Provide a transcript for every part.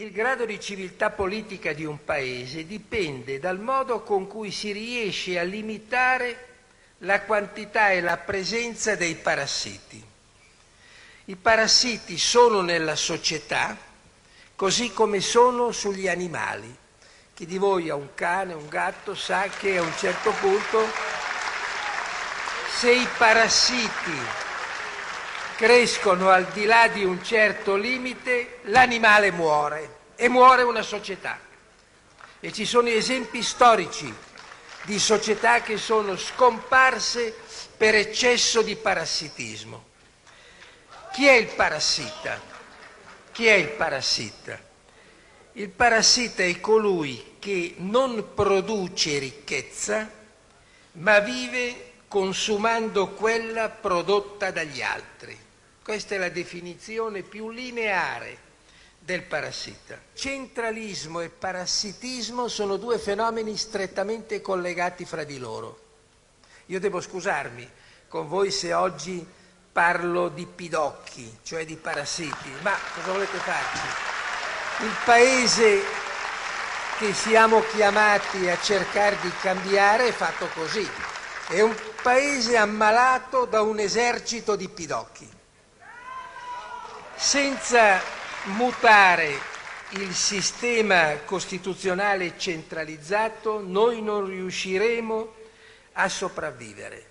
Il grado di civiltà politica di un paese dipende dal modo con cui si riesce a limitare la quantità e la presenza dei parassiti. I parassiti sono nella società così come sono sugli animali. Chi di voi ha un cane, un gatto, sa che a un certo punto se i parassiti crescono al di là di un certo limite, l'animale muore e muore una società. E ci sono esempi storici di società che sono scomparse per eccesso di parassitismo. Chi è il parassita? Chi è il parassita? Il parassita è colui che non produce ricchezza, ma vive consumando quella prodotta dagli altri. Questa è la definizione più lineare del parassita. Centralismo e parassitismo sono due fenomeni strettamente collegati fra di loro. Io devo scusarmi con voi se oggi parlo di pidocchi, cioè di parassiti, ma cosa volete farci? Il paese che siamo chiamati a cercare di cambiare è fatto così. È un paese ammalato da un esercito di pidocchi. Senza mutare il sistema costituzionale centralizzato noi non riusciremo a sopravvivere.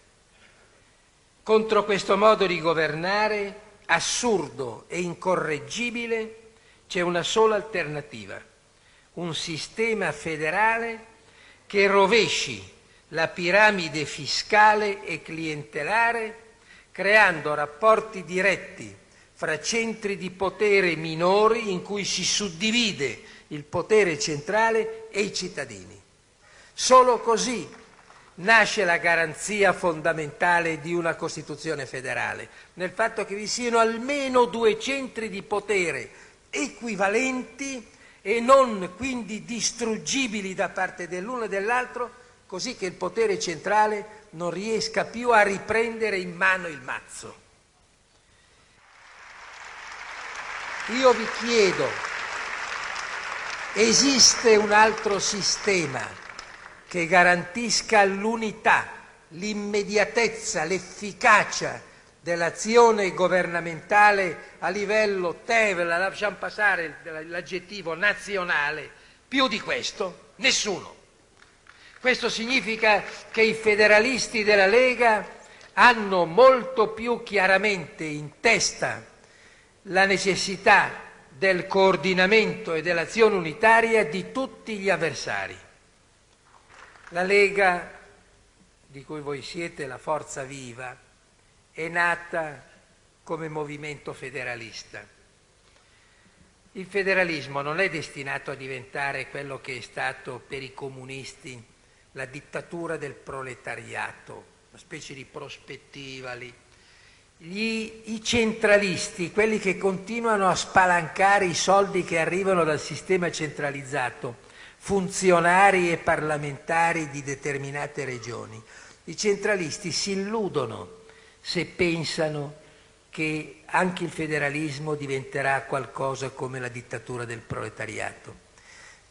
Contro questo modo di governare, assurdo e incorreggibile, c'è una sola alternativa, un sistema federale che rovesci la piramide fiscale e clientelare creando rapporti diretti fra centri di potere minori in cui si suddivide il potere centrale e i cittadini. Solo così nasce la garanzia fondamentale di una Costituzione federale, nel fatto che vi siano almeno due centri di potere equivalenti e non quindi distruggibili da parte dell'uno e dell'altro, così che il potere centrale non riesca più a riprendere in mano il mazzo. Io vi chiedo, esiste un altro sistema che garantisca l'unità, l'immediatezza, l'efficacia dell'azione governamentale a livello TEV, lasciamo passare l'aggettivo nazionale, più di questo? Nessuno. Questo significa che i federalisti della Lega hanno molto più chiaramente in testa la necessità del coordinamento e dell'azione unitaria di tutti gli avversari. La Lega, di cui voi siete la forza viva, è nata come movimento federalista. Il federalismo non è destinato a diventare quello che è stato per i comunisti la dittatura del proletariato, una specie di prospettiva lì gli, I centralisti, quelli che continuano a spalancare i soldi che arrivano dal sistema centralizzato, funzionari e parlamentari di determinate regioni, i centralisti si illudono se pensano che anche il federalismo diventerà qualcosa come la dittatura del proletariato,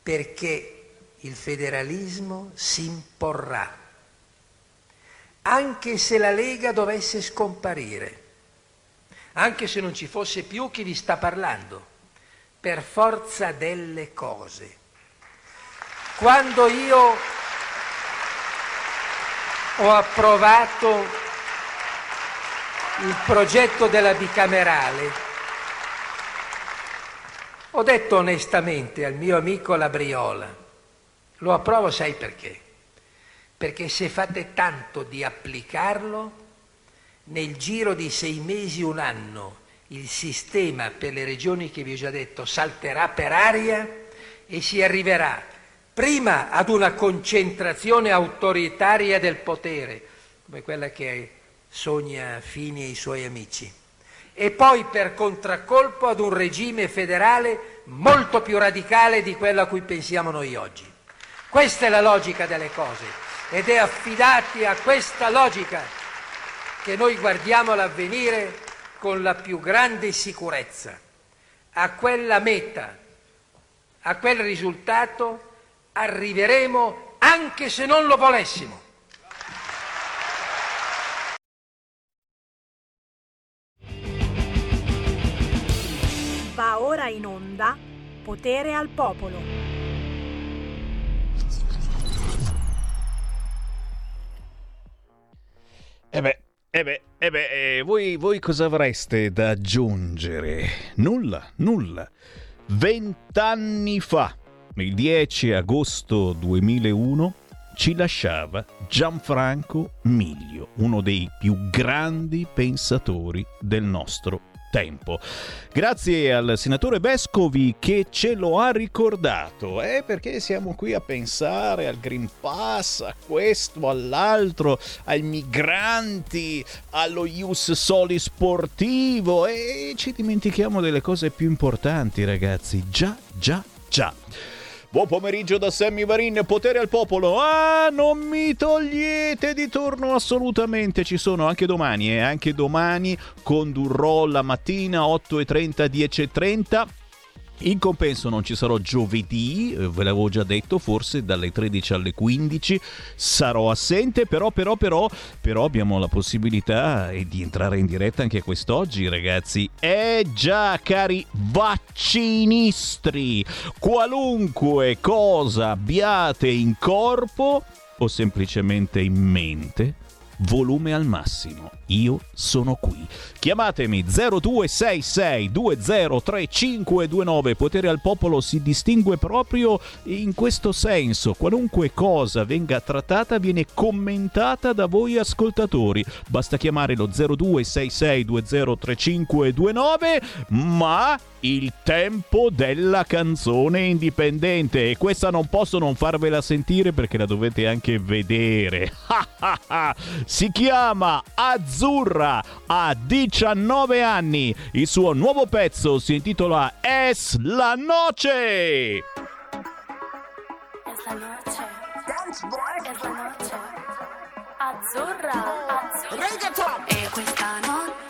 perché il federalismo si imporrà anche se la Lega dovesse scomparire, anche se non ci fosse più chi vi sta parlando, per forza delle cose. Quando io ho approvato il progetto della bicamerale, ho detto onestamente al mio amico Labriola, lo approvo sai perché? Perché se fate tanto di applicarlo, nel giro di sei mesi, un anno, il sistema per le regioni che vi ho già detto salterà per aria e si arriverà prima ad una concentrazione autoritaria del potere, come quella che sogna Fini e i suoi amici, e poi per contraccolpo ad un regime federale molto più radicale di quello a cui pensiamo noi oggi. Questa è la logica delle cose ed è affidati a questa logica che noi guardiamo l'avvenire con la più grande sicurezza, a quella meta A quel risultato arriveremo anche se non lo volessimo. Va ora in onda Potere al Popolo. E eh beh, e eh beh, e eh beh, voi, voi cosa avreste da aggiungere? Nulla, nulla. Vent'anni fa, il 10 agosto 2001, ci lasciava Gianfranco Miglio, uno dei più grandi pensatori del nostro tempo. Grazie al senatore Vescovi che ce lo ha ricordato, eh, perché siamo qui a pensare al Green Pass, a questo, all'altro, ai migranti, allo Ius Soli sportivo e ci dimentichiamo delle cose più importanti, ragazzi. Già, già, già. Buon pomeriggio da Sammy Varin, potere al popolo. Ah, non mi togliete di torno assolutamente. Ci sono anche domani e eh? anche domani condurrò la mattina 8.30, 10.30 in compenso non ci sarò giovedì, eh, ve l'avevo già detto, forse dalle 13 alle 15 sarò assente, però però però però abbiamo la possibilità eh, di entrare in diretta anche quest'oggi, ragazzi. Eh già, cari vaccinistri, qualunque cosa abbiate in corpo o semplicemente in mente, volume al massimo. Io sono qui. Chiamatemi 0266 203529. Potere al popolo si distingue proprio in questo senso. Qualunque cosa venga trattata viene commentata da voi ascoltatori. Basta chiamare lo 0266 203529, ma il tempo della canzone indipendente e questa non posso non farvela sentire perché la dovete anche vedere. si chiama Azzurra ha 19 anni. Il suo nuovo pezzo si intitola Es la noche. Es la noche. Dance boy. Es la noche. Azzurra. Azzurra. E questa notte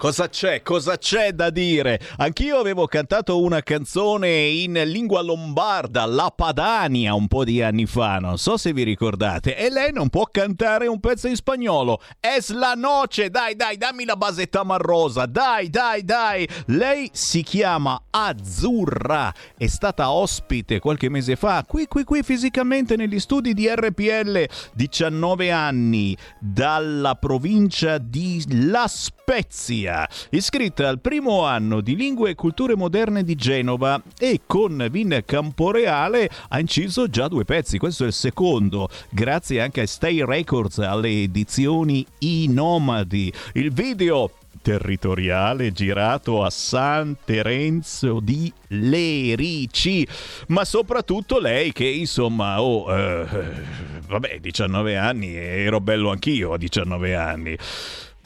Cosa c'è? Cosa c'è da dire? Anch'io avevo cantato una canzone in lingua lombarda, La Padania, un po' di anni fa, non so se vi ricordate. E lei non può cantare un pezzo in spagnolo. Es la noce, dai, dai, dammi la basetta marrosa, dai, dai, dai. Lei si chiama Azzurra, è stata ospite qualche mese fa, qui, qui, qui fisicamente negli studi di RPL, 19 anni, dalla provincia di La Spezia, iscritta al primo anno di Lingue e Culture Moderne di Genova e con Vin Camporeale ha inciso già due pezzi, questo è il secondo, grazie anche a Stay Records, alle edizioni I Nomadi. Il video territoriale girato a San Terenzo di Lerici, ma soprattutto lei che insomma, oh, eh, vabbè, 19 anni, ero bello anch'io a 19 anni.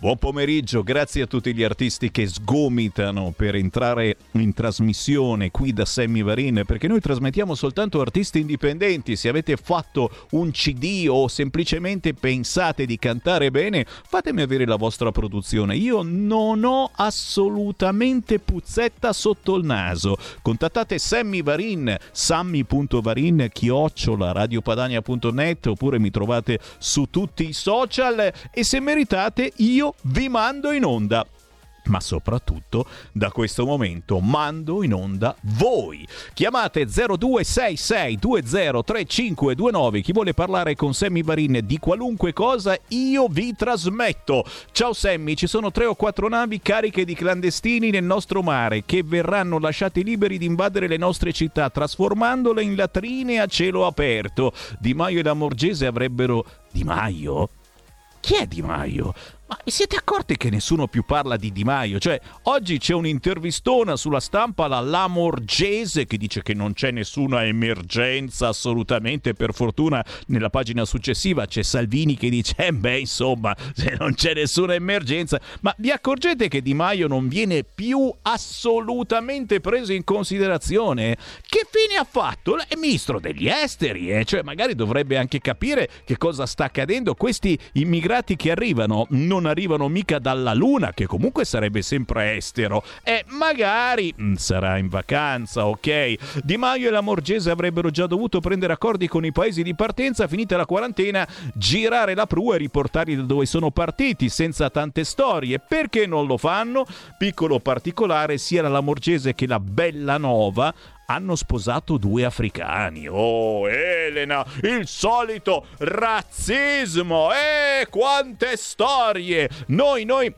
Buon pomeriggio, grazie a tutti gli artisti che sgomitano per entrare in trasmissione qui da Sammy Varin, perché noi trasmettiamo soltanto artisti indipendenti. Se avete fatto un CD o semplicemente pensate di cantare bene, fatemi avere la vostra produzione. Io non ho assolutamente puzzetta sotto il naso. Contattate Sammy Varin, sammy.varin chiocciola radiopadania.net oppure mi trovate su tutti i social e se meritate io vi mando in onda ma soprattutto da questo momento mando in onda voi. Chiamate 0266203529 chi vuole parlare con Sammy Varin di qualunque cosa io vi trasmetto. Ciao Sammy, ci sono tre o quattro navi cariche di clandestini nel nostro mare che verranno lasciati liberi di invadere le nostre città trasformandole in latrine a cielo aperto. Di Maio e la Morgese avrebbero Di Maio? Chi è Di Maio? Ma vi siete accorti che nessuno più parla di Di Maio? Cioè, oggi c'è un'intervistona sulla stampa, la Lamorgese, che dice che non c'è nessuna emergenza assolutamente, per fortuna nella pagina successiva c'è Salvini che dice, eh beh, insomma, se non c'è nessuna emergenza. Ma vi accorgete che Di Maio non viene più assolutamente preso in considerazione? Che fine ha fatto? È ministro degli esteri, eh? Cioè, magari dovrebbe anche capire che cosa sta accadendo. Questi immigrati che arrivano non arrivano mica dalla Luna, che comunque sarebbe sempre estero, e magari mm, sarà in vacanza, ok? Di Maio e la Morgese avrebbero già dovuto prendere accordi con i paesi di partenza, finita la quarantena, girare la prua e riportarli da dove sono partiti, senza tante storie. Perché non lo fanno? Piccolo particolare, sia la Lamorgese che la Bella Nova hanno sposato due africani. Oh, Elena, il solito razzismo! Eh, quante storie! Noi, noi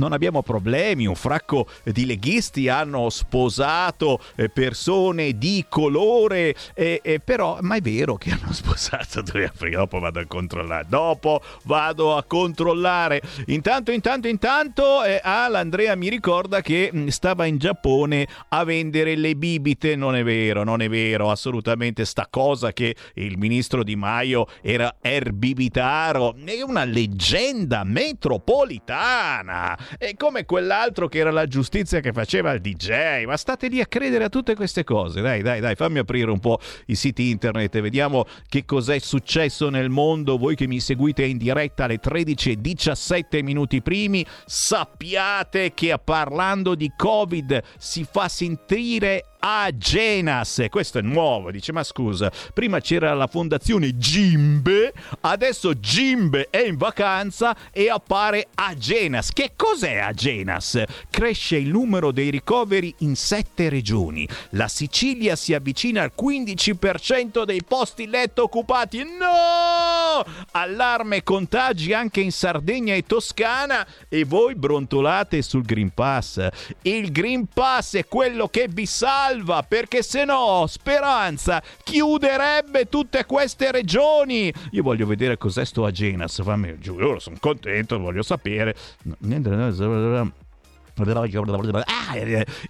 non abbiamo problemi, un fracco di leghisti hanno sposato eh, persone di colore, eh, eh, però ma è vero che hanno sposato due africani, dopo vado a controllare, dopo vado a controllare. Intanto, intanto, intanto eh, Al Andrea mi ricorda che mm, stava in Giappone a vendere le bibite, non è vero, non è vero, assolutamente sta cosa che il ministro Di Maio era erbibitaro, è una leggenda metropolitana. È come quell'altro che era la giustizia che faceva il DJ. Ma state lì a credere a tutte queste cose. Dai, dai, dai, fammi aprire un po' i siti internet e vediamo che cos'è successo nel mondo. Voi che mi seguite in diretta alle 13.17 minuti primi, sappiate che parlando di Covid si fa sentire Agenas. Questo è nuovo. Dice: Ma scusa, prima c'era la fondazione Gimbe, adesso Gimbe è in vacanza e appare Agenas. Che cos'è Agenas? Cresce il numero dei ricoveri in sette regioni. La Sicilia si avvicina al 15% dei posti letto occupati. No! Allarme contagi anche in Sardegna e Toscana. E voi brontolate sul Green Pass. Il Green Pass è quello che vi salva salva perché se no Speranza chiuderebbe tutte queste regioni. Io voglio vedere cos'è sto Agenas, fammi giù, io sono contento, voglio sapere. Ah,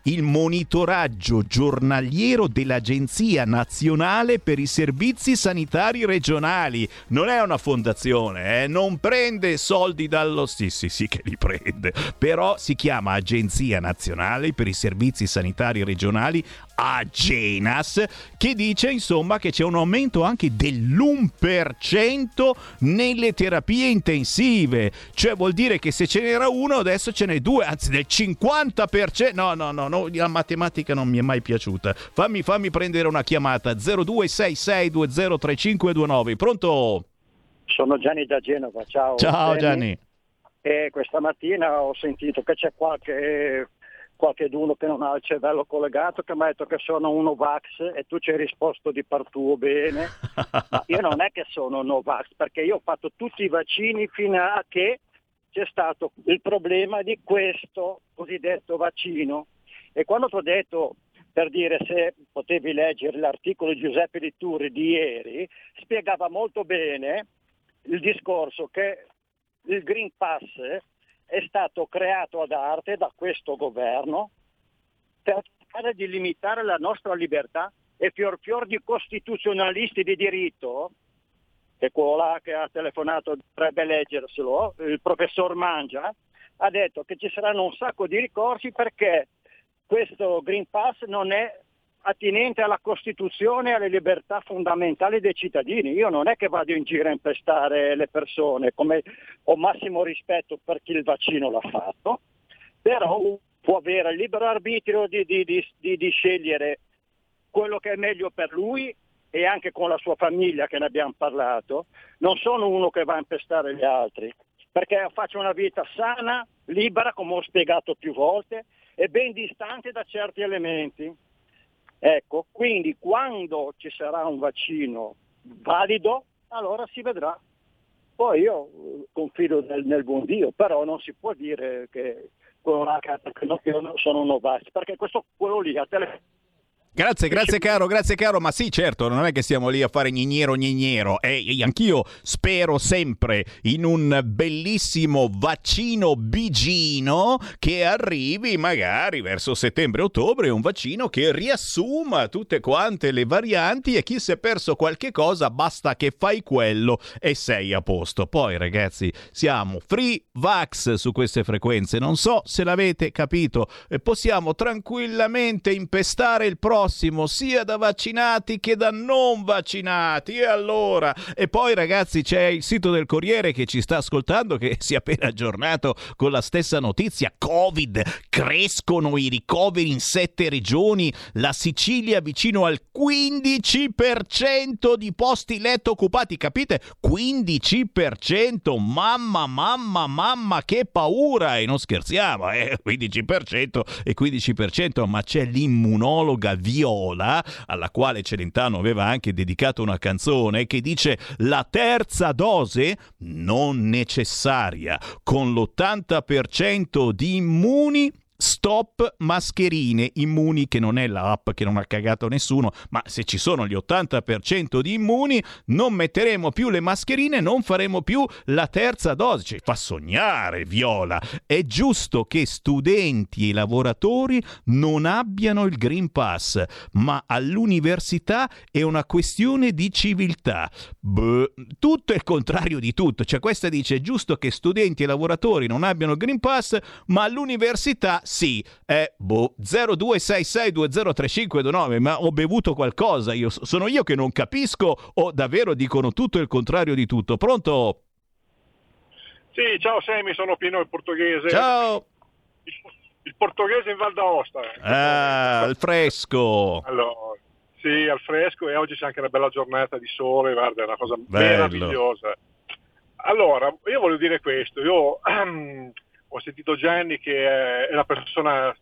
il monitoraggio giornaliero dell'Agenzia Nazionale per i Servizi Sanitari Regionali. Non è una fondazione, eh? non prende soldi dallo... Sì, sì, sì che li prende, però si chiama Agenzia Nazionale per i Servizi Sanitari Regionali Agenas che dice insomma che c'è un aumento anche dell'1% nelle terapie intensive, cioè vuol dire che se ce n'era uno adesso ce n'è due, anzi del 50%. No, no, no, no la matematica non mi è mai piaciuta. Fammi, fammi prendere una chiamata 0266203529. Pronto? Sono Gianni da Genova, ciao. Ciao Gianni. E questa mattina ho sentito che c'è qualche qualcheduno che non ha il cervello collegato che mi ha detto che sono un Novax e tu ci hai risposto di par tuo bene. Ma io non è che sono Novax perché io ho fatto tutti i vaccini fino a che c'è stato il problema di questo cosiddetto vaccino. E quando ti ho detto per dire se potevi leggere l'articolo di Giuseppe Litturi di ieri, spiegava molto bene il discorso che il Green Pass è stato creato ad arte da questo governo per cercare di limitare la nostra libertà e fior fior di costituzionalisti di diritto, che quello là che ha telefonato dovrebbe leggerselo, il professor Mangia, ha detto che ci saranno un sacco di ricorsi perché questo Green Pass non è attinente alla Costituzione e alle libertà fondamentali dei cittadini. Io non è che vado in giro a impestare le persone, come ho massimo rispetto per chi il vaccino l'ha fatto, però può avere il libero arbitrio di, di, di, di scegliere quello che è meglio per lui e anche con la sua famiglia che ne abbiamo parlato. Non sono uno che va a impestare gli altri, perché faccio una vita sana, libera, come ho spiegato più volte, e ben distante da certi elementi. Ecco, quindi quando ci sarà un vaccino valido, allora si vedrà. Poi io eh, confido nel, nel buon Dio, però non si può dire che quello là che sono Novax, perché questo quello lì a telefono Grazie, grazie caro, grazie caro, ma sì certo, non è che stiamo lì a fare gnignero gnignero e anch'io spero sempre in un bellissimo vaccino bigino che arrivi magari verso settembre-ottobre, un vaccino che riassuma tutte quante le varianti e chi si è perso qualche cosa basta che fai quello e sei a posto. Poi ragazzi siamo free vax su queste frequenze, non so se l'avete capito, possiamo tranquillamente impestare il prossimo prossimo, sia da vaccinati che da non vaccinati. E allora? E poi ragazzi c'è il sito del Corriere che ci sta ascoltando che si è appena aggiornato con la stessa notizia. Covid, crescono i ricoveri in sette regioni, la Sicilia vicino al 15% di posti letto occupati, capite? 15%, mamma, mamma, mamma, che paura! E non scherziamo, eh? 15% e 15%, ma c'è l'immunologa Viola, alla quale Celentano aveva anche dedicato una canzone, che dice la terza dose non necessaria, con l'80% di immuni Stop mascherine immuni, che non è l'app che non ha cagato nessuno, ma se ci sono gli 80% di immuni, non metteremo più le mascherine, non faremo più la terza dose. Ci fa sognare, Viola. È giusto che studenti e lavoratori non abbiano il Green Pass, ma all'università è una questione di civiltà. Beh, tutto è il contrario di tutto. Cioè, questa dice: è giusto che studenti e lavoratori non abbiano il Green Pass, ma all'università sì, è boh, 0266203529, ma ho bevuto qualcosa, io, sono io che non capisco o davvero dicono tutto il contrario di tutto? Pronto? Sì, ciao Semi, sono Pino il portoghese. Ciao! Il, il portoghese in Val d'Aosta. Ah, al fresco! Allora, sì, al fresco e oggi c'è anche una bella giornata di sole, guarda, è una cosa Bello. meravigliosa. Allora, io voglio dire questo, io ho sentito Gianni che è una persona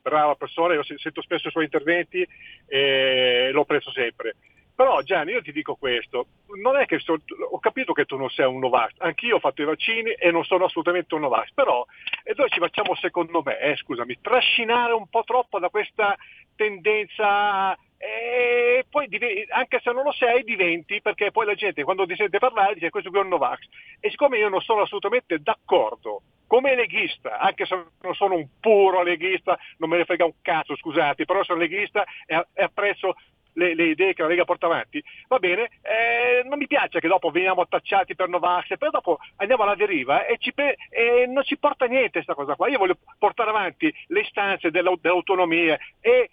brava persona, io sento spesso i suoi interventi e lo apprezzo sempre. Però Gianni, io ti dico questo, non è che sto, ho capito che tu non sei un Novax, anch'io ho fatto i vaccini e non sono assolutamente un Novax, però e noi ci facciamo secondo me, eh, scusami, trascinare un po' troppo da questa tendenza e poi anche se non lo sei diventi perché poi la gente quando ti sente parlare dice questo qui è un Novax e siccome io non sono assolutamente d'accordo come leghista, anche se non sono un puro leghista, non me ne frega un cazzo, scusate, però sono leghista e, apprezzo le, le, idee che la Lega porta avanti, va bene, eh, non mi piace che dopo veniamo attacciati per Novax poi dopo andiamo alla deriva e, ci, e non ci porta niente questa cosa qua. Io voglio portare avanti le istanze dell'autonomia e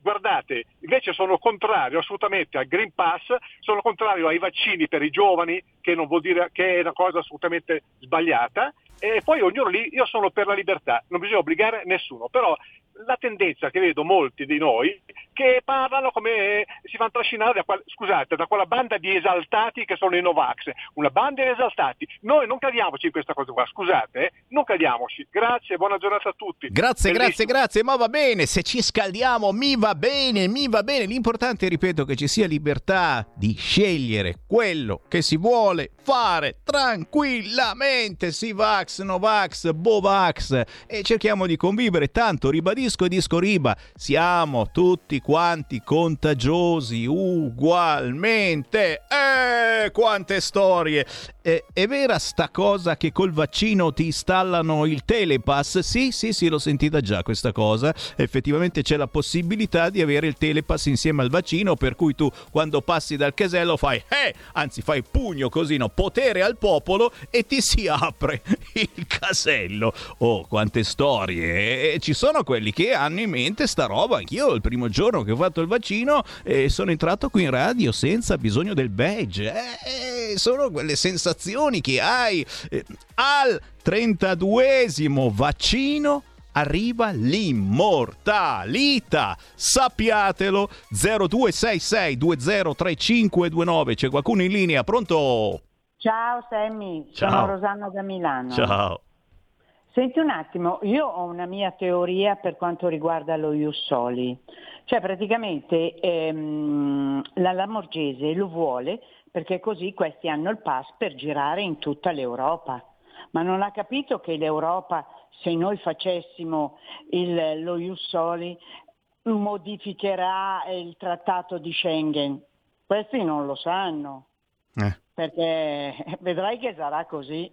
guardate, invece sono contrario assolutamente al Green Pass, sono contrario ai vaccini per i giovani, che non vuol dire che è una cosa assolutamente sbagliata, e poi ognuno lì, io sono per la libertà, non bisogna obbligare nessuno, però la tendenza che vedo molti di noi che parlano come si fanno trascinare da, qual- scusate, da quella banda di esaltati che sono i Novax, una banda di esaltati. Noi non cadiamoci in questa cosa qua, scusate, eh? non cadiamoci. Grazie, buona giornata a tutti. Grazie, Bellissimo. grazie, grazie, ma va bene, se ci scaldiamo mi va bene, mi va bene. L'importante, ripeto, che ci sia libertà di scegliere quello che si vuole fare tranquillamente, Sivax, Novax, Bovax e cerchiamo di convivere, tanto ribadisco Disco e Disco Riba, siamo tutti quanti contagiosi ugualmente. Eh, quante storie! Eh, è vera sta cosa che col vaccino ti installano il telepass? Sì, sì, sì, l'ho sentita già questa cosa. Effettivamente c'è la possibilità di avere il telepass insieme al vaccino, per cui tu quando passi dal casello fai eh, anzi fai pugno così, no, potere al popolo e ti si apre il casello. Oh, quante storie! E ci sono quelli che hanno in mente sta roba. Anch'io il primo giorno che ho fatto il vaccino eh, sono entrato qui in radio senza bisogno del badge. Eh, sono quelle sensazioni che hai. Eh, al 32esimo vaccino arriva l'immortalità. Sappiatelo 0266 203529. C'è qualcuno in linea? Pronto? Ciao Sammy, Ciao. sono Rosanna da Milano. Ciao. Senti un attimo, io ho una mia teoria per quanto riguarda lo Jussoli. Cioè praticamente ehm, la Lamorgese lo vuole perché così questi hanno il pass per girare in tutta l'Europa. Ma non ha capito che l'Europa, se noi facessimo il, lo Jussoli, modificherà il trattato di Schengen. Questi non lo sanno, eh. perché vedrai che sarà così.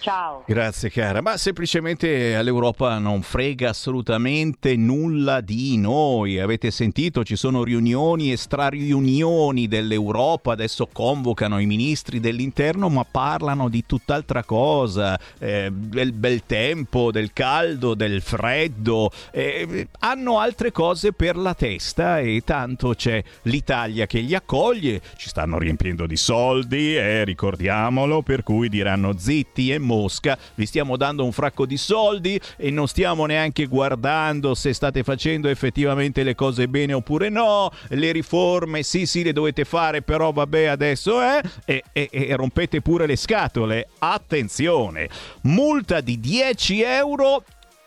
Ciao. Grazie cara, ma semplicemente all'Europa non frega assolutamente nulla di noi. Avete sentito, ci sono riunioni e strariunioni dell'Europa, adesso convocano i ministri dell'interno, ma parlano di tutt'altra cosa, eh, del bel tempo, del caldo, del freddo, eh, hanno altre cose per la testa e tanto c'è l'Italia che li accoglie, ci stanno riempiendo di soldi, eh, ricordiamolo, per cui diranno zitti e Mosca, vi stiamo dando un fracco di soldi e non stiamo neanche guardando se state facendo effettivamente le cose bene oppure no, le riforme sì sì le dovete fare però vabbè adesso è. Eh? e, e, e rompete pure le scatole, attenzione, multa di 10 euro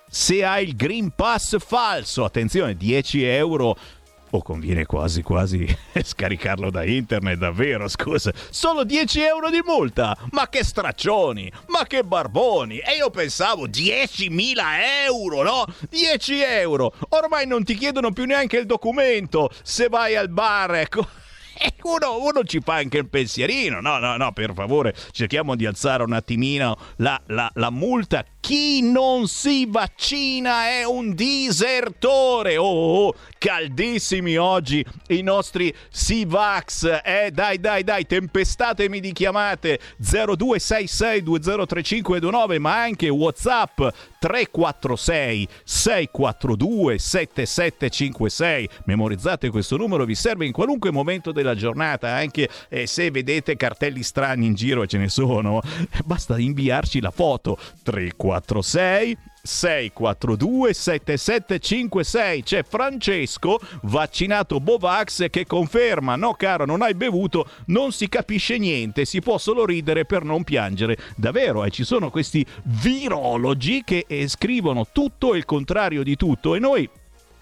se hai il Green Pass falso, attenzione 10 euro o conviene quasi quasi scaricarlo da internet, davvero, scusa. Solo 10 euro di multa? Ma che straccioni, ma che barboni! E io pensavo 10.000 euro, no? 10 euro! Ormai non ti chiedono più neanche il documento se vai al bar, ecco. Uno, uno, ci fa anche il pensierino. No, no, no, per favore, cerchiamo di alzare un attimino la, la, la multa chi non si vaccina è un disertore. Oh, oh caldissimi oggi i nostri Sivax. Eh, dai, dai, dai, tempestatemi di chiamate 0266203529, ma anche WhatsApp 346 642 7756. Memorizzate questo numero, vi serve in qualunque momento della giornata, anche eh, se vedete cartelli strani in giro ce ne sono. Basta inviarci la foto. 346 646 642 7756 c'è Francesco vaccinato Bovax che conferma no caro non hai bevuto non si capisce niente si può solo ridere per non piangere davvero eh, ci sono questi virologi che eh, scrivono tutto il contrario di tutto e noi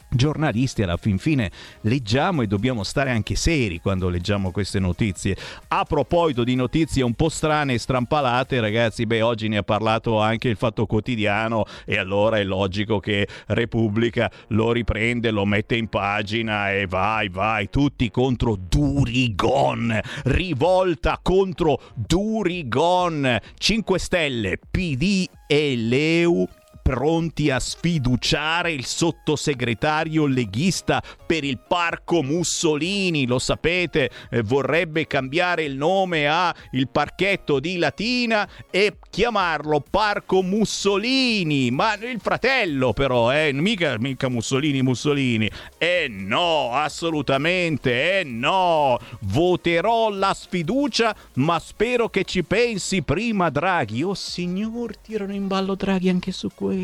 giornalisti alla fin fine leggiamo e dobbiamo stare anche seri quando leggiamo queste notizie. A proposito di notizie un po' strane e strampalate, ragazzi, beh, oggi ne ha parlato anche il Fatto Quotidiano e allora è logico che Repubblica lo riprende, lo mette in pagina e vai, vai, tutti contro Durigon. Rivolta contro Durigon. 5 Stelle, PD e Leu pronti a sfiduciare il sottosegretario leghista per il parco Mussolini, lo sapete, eh, vorrebbe cambiare il nome a il parchetto di Latina e chiamarlo Parco Mussolini, ma il fratello però, eh, mica, mica Mussolini Mussolini. Eh no, assolutamente, eh no. Voterò la sfiducia, ma spero che ci pensi prima Draghi. Oh signor, tirano in ballo Draghi anche su questo.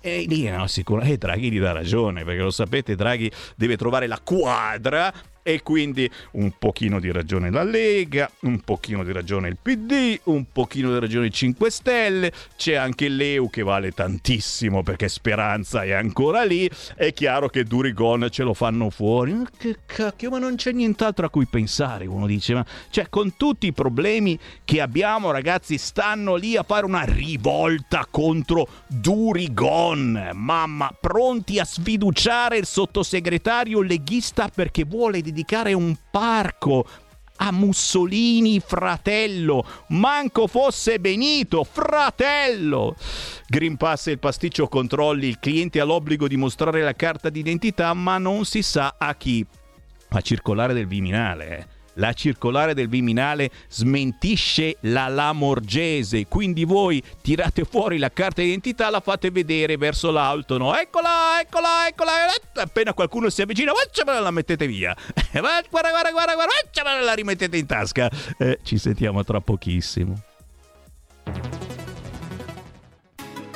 E lì no, sicuro, eh, Draghi gli dà ragione, perché lo sapete, Draghi deve trovare la quadra e quindi un pochino di ragione la Lega, un pochino di ragione il PD, un pochino di ragione i 5 Stelle, c'è anche l'EU che vale tantissimo perché Speranza è ancora lì, è chiaro che Durigon ce lo fanno fuori, che cacchio, ma non c'è nient'altro a cui pensare, uno dice, ma cioè con tutti i problemi che abbiamo ragazzi stanno lì a fare una rivolta contro Durigon, mamma, pronti a sfiduciare il sottosegretario leghista perché vuole dedicare un parco a Mussolini fratello, manco fosse Benito fratello. Green Pass e il pasticcio controlli, il cliente ha l'obbligo di mostrare la carta d'identità, ma non si sa a chi. A circolare del Viminale, eh la circolare del Viminale smentisce la Lamorgese, quindi voi tirate fuori la carta d'identità, la fate vedere verso l'alto, no? Eccola, eccola, eccola, appena qualcuno si avvicina, la mettete via, guarda, guarda, guarda, guarda, la rimettete in tasca. Eh, ci sentiamo tra pochissimo.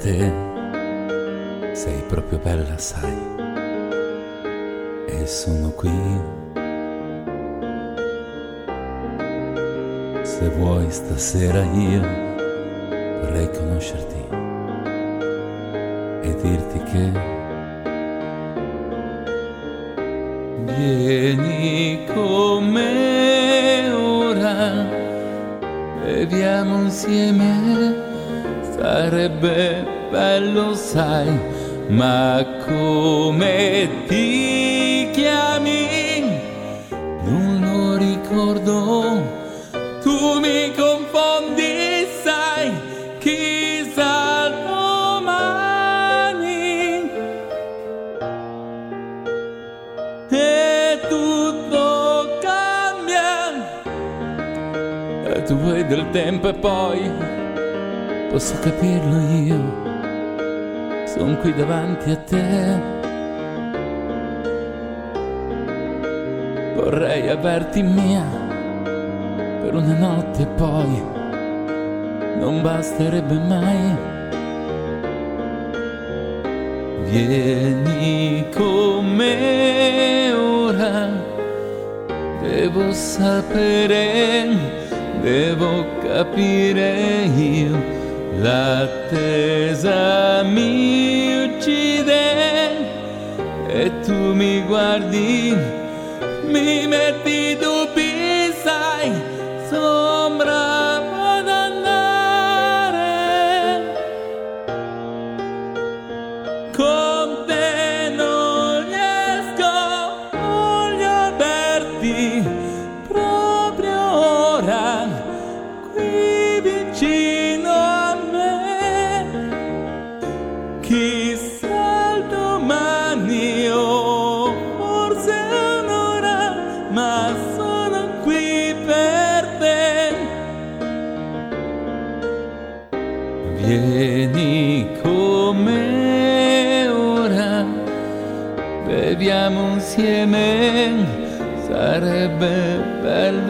Te, sei proprio bella, sai, e sono qui. Se vuoi stasera io vorrei conoscerti e dirti che vieni con me ora, beviamo insieme Sarebbe bello, sai, ma come ti chiami? Non lo ricordo, tu mi confondi, sai, chissà domani. E tutto cambia, e tu vuoi del tempo e poi posso capirlo io, sono qui davanti a te. Vorrei averti mia per una notte e poi non basterebbe mai. Vieni con me ora, devo sapere, devo capire io L'attesa mi uccide e tu mi guardi, mi metti dubbi,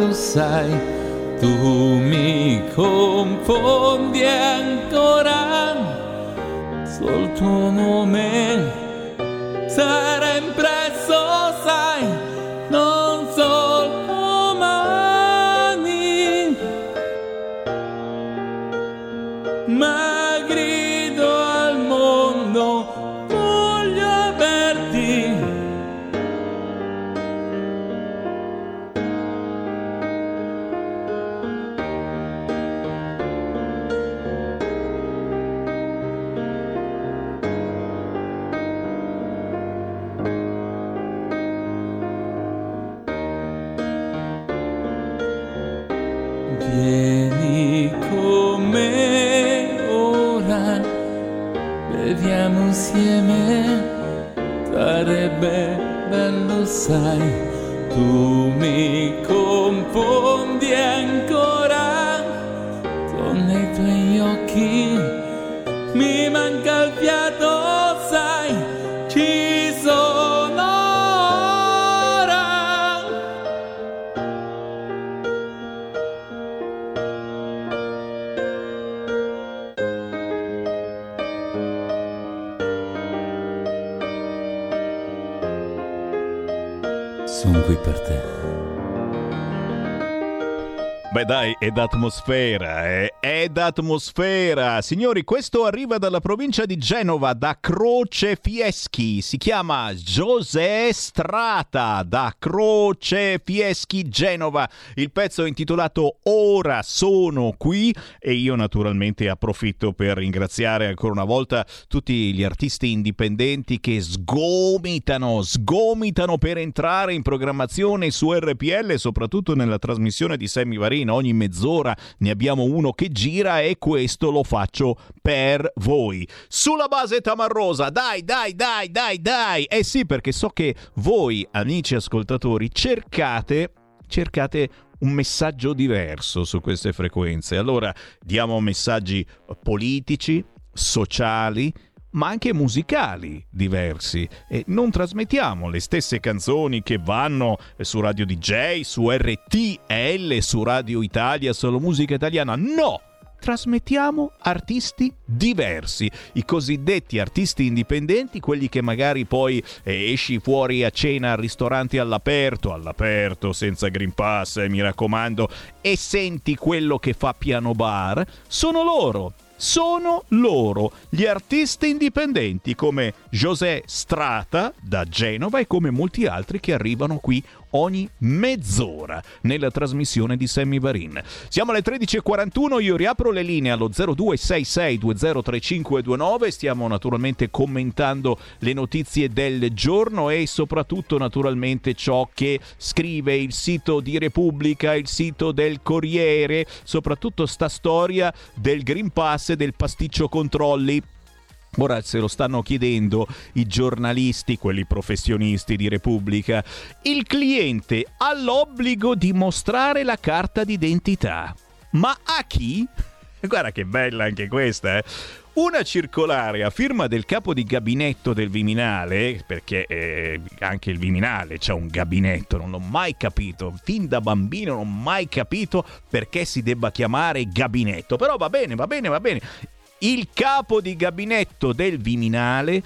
bello, sai, tu mi confondi ancora, sol tuo nome Beh dai, è è d'atmosfera. Signori, questo arriva dalla provincia di Genova, da Croce Fieschi. Si chiama José Strata, da Croce Fieschi, Genova. Il pezzo è intitolato Ora sono qui e io naturalmente approfitto per ringraziare ancora una volta tutti gli artisti indipendenti che sgomitano, sgomitano per entrare in programmazione su RPL, soprattutto nella trasmissione di in ogni mezz'ora ne abbiamo uno che gira e questo lo faccio per voi. Sulla base tamarrosa, dai, dai, dai, dai, dai. Eh sì, perché so che voi, amici ascoltatori, cercate, cercate un messaggio diverso su queste frequenze. Allora diamo messaggi politici, sociali, ma anche musicali diversi e non trasmettiamo le stesse canzoni che vanno su Radio DJ, su RTL, su Radio Italia, solo musica italiana. No! Trasmettiamo artisti diversi, i cosiddetti artisti indipendenti, quelli che magari poi eh, esci fuori a cena al ristorante all'aperto, all'aperto senza Green Pass, eh, mi raccomando, e senti quello che fa piano bar, sono loro sono loro, gli artisti indipendenti come José Strata da Genova e come molti altri che arrivano qui ogni mezz'ora nella trasmissione di Sammy Varin. Siamo alle 13.41, io riapro le linee allo 0266203529, stiamo naturalmente commentando le notizie del giorno e soprattutto naturalmente ciò che scrive il sito di Repubblica, il sito del Corriere, soprattutto sta storia del Green Pass e del pasticcio controlli Ora se lo stanno chiedendo i giornalisti, quelli professionisti di Repubblica. Il cliente ha l'obbligo di mostrare la carta d'identità. Ma a chi? Guarda che bella anche questa, eh? Una circolare a firma del capo di gabinetto del Viminale, perché eh, anche il Viminale c'ha un gabinetto, non l'ho mai capito, fin da bambino non ho mai capito perché si debba chiamare gabinetto, però va bene, va bene, va bene il capo di gabinetto del Viminale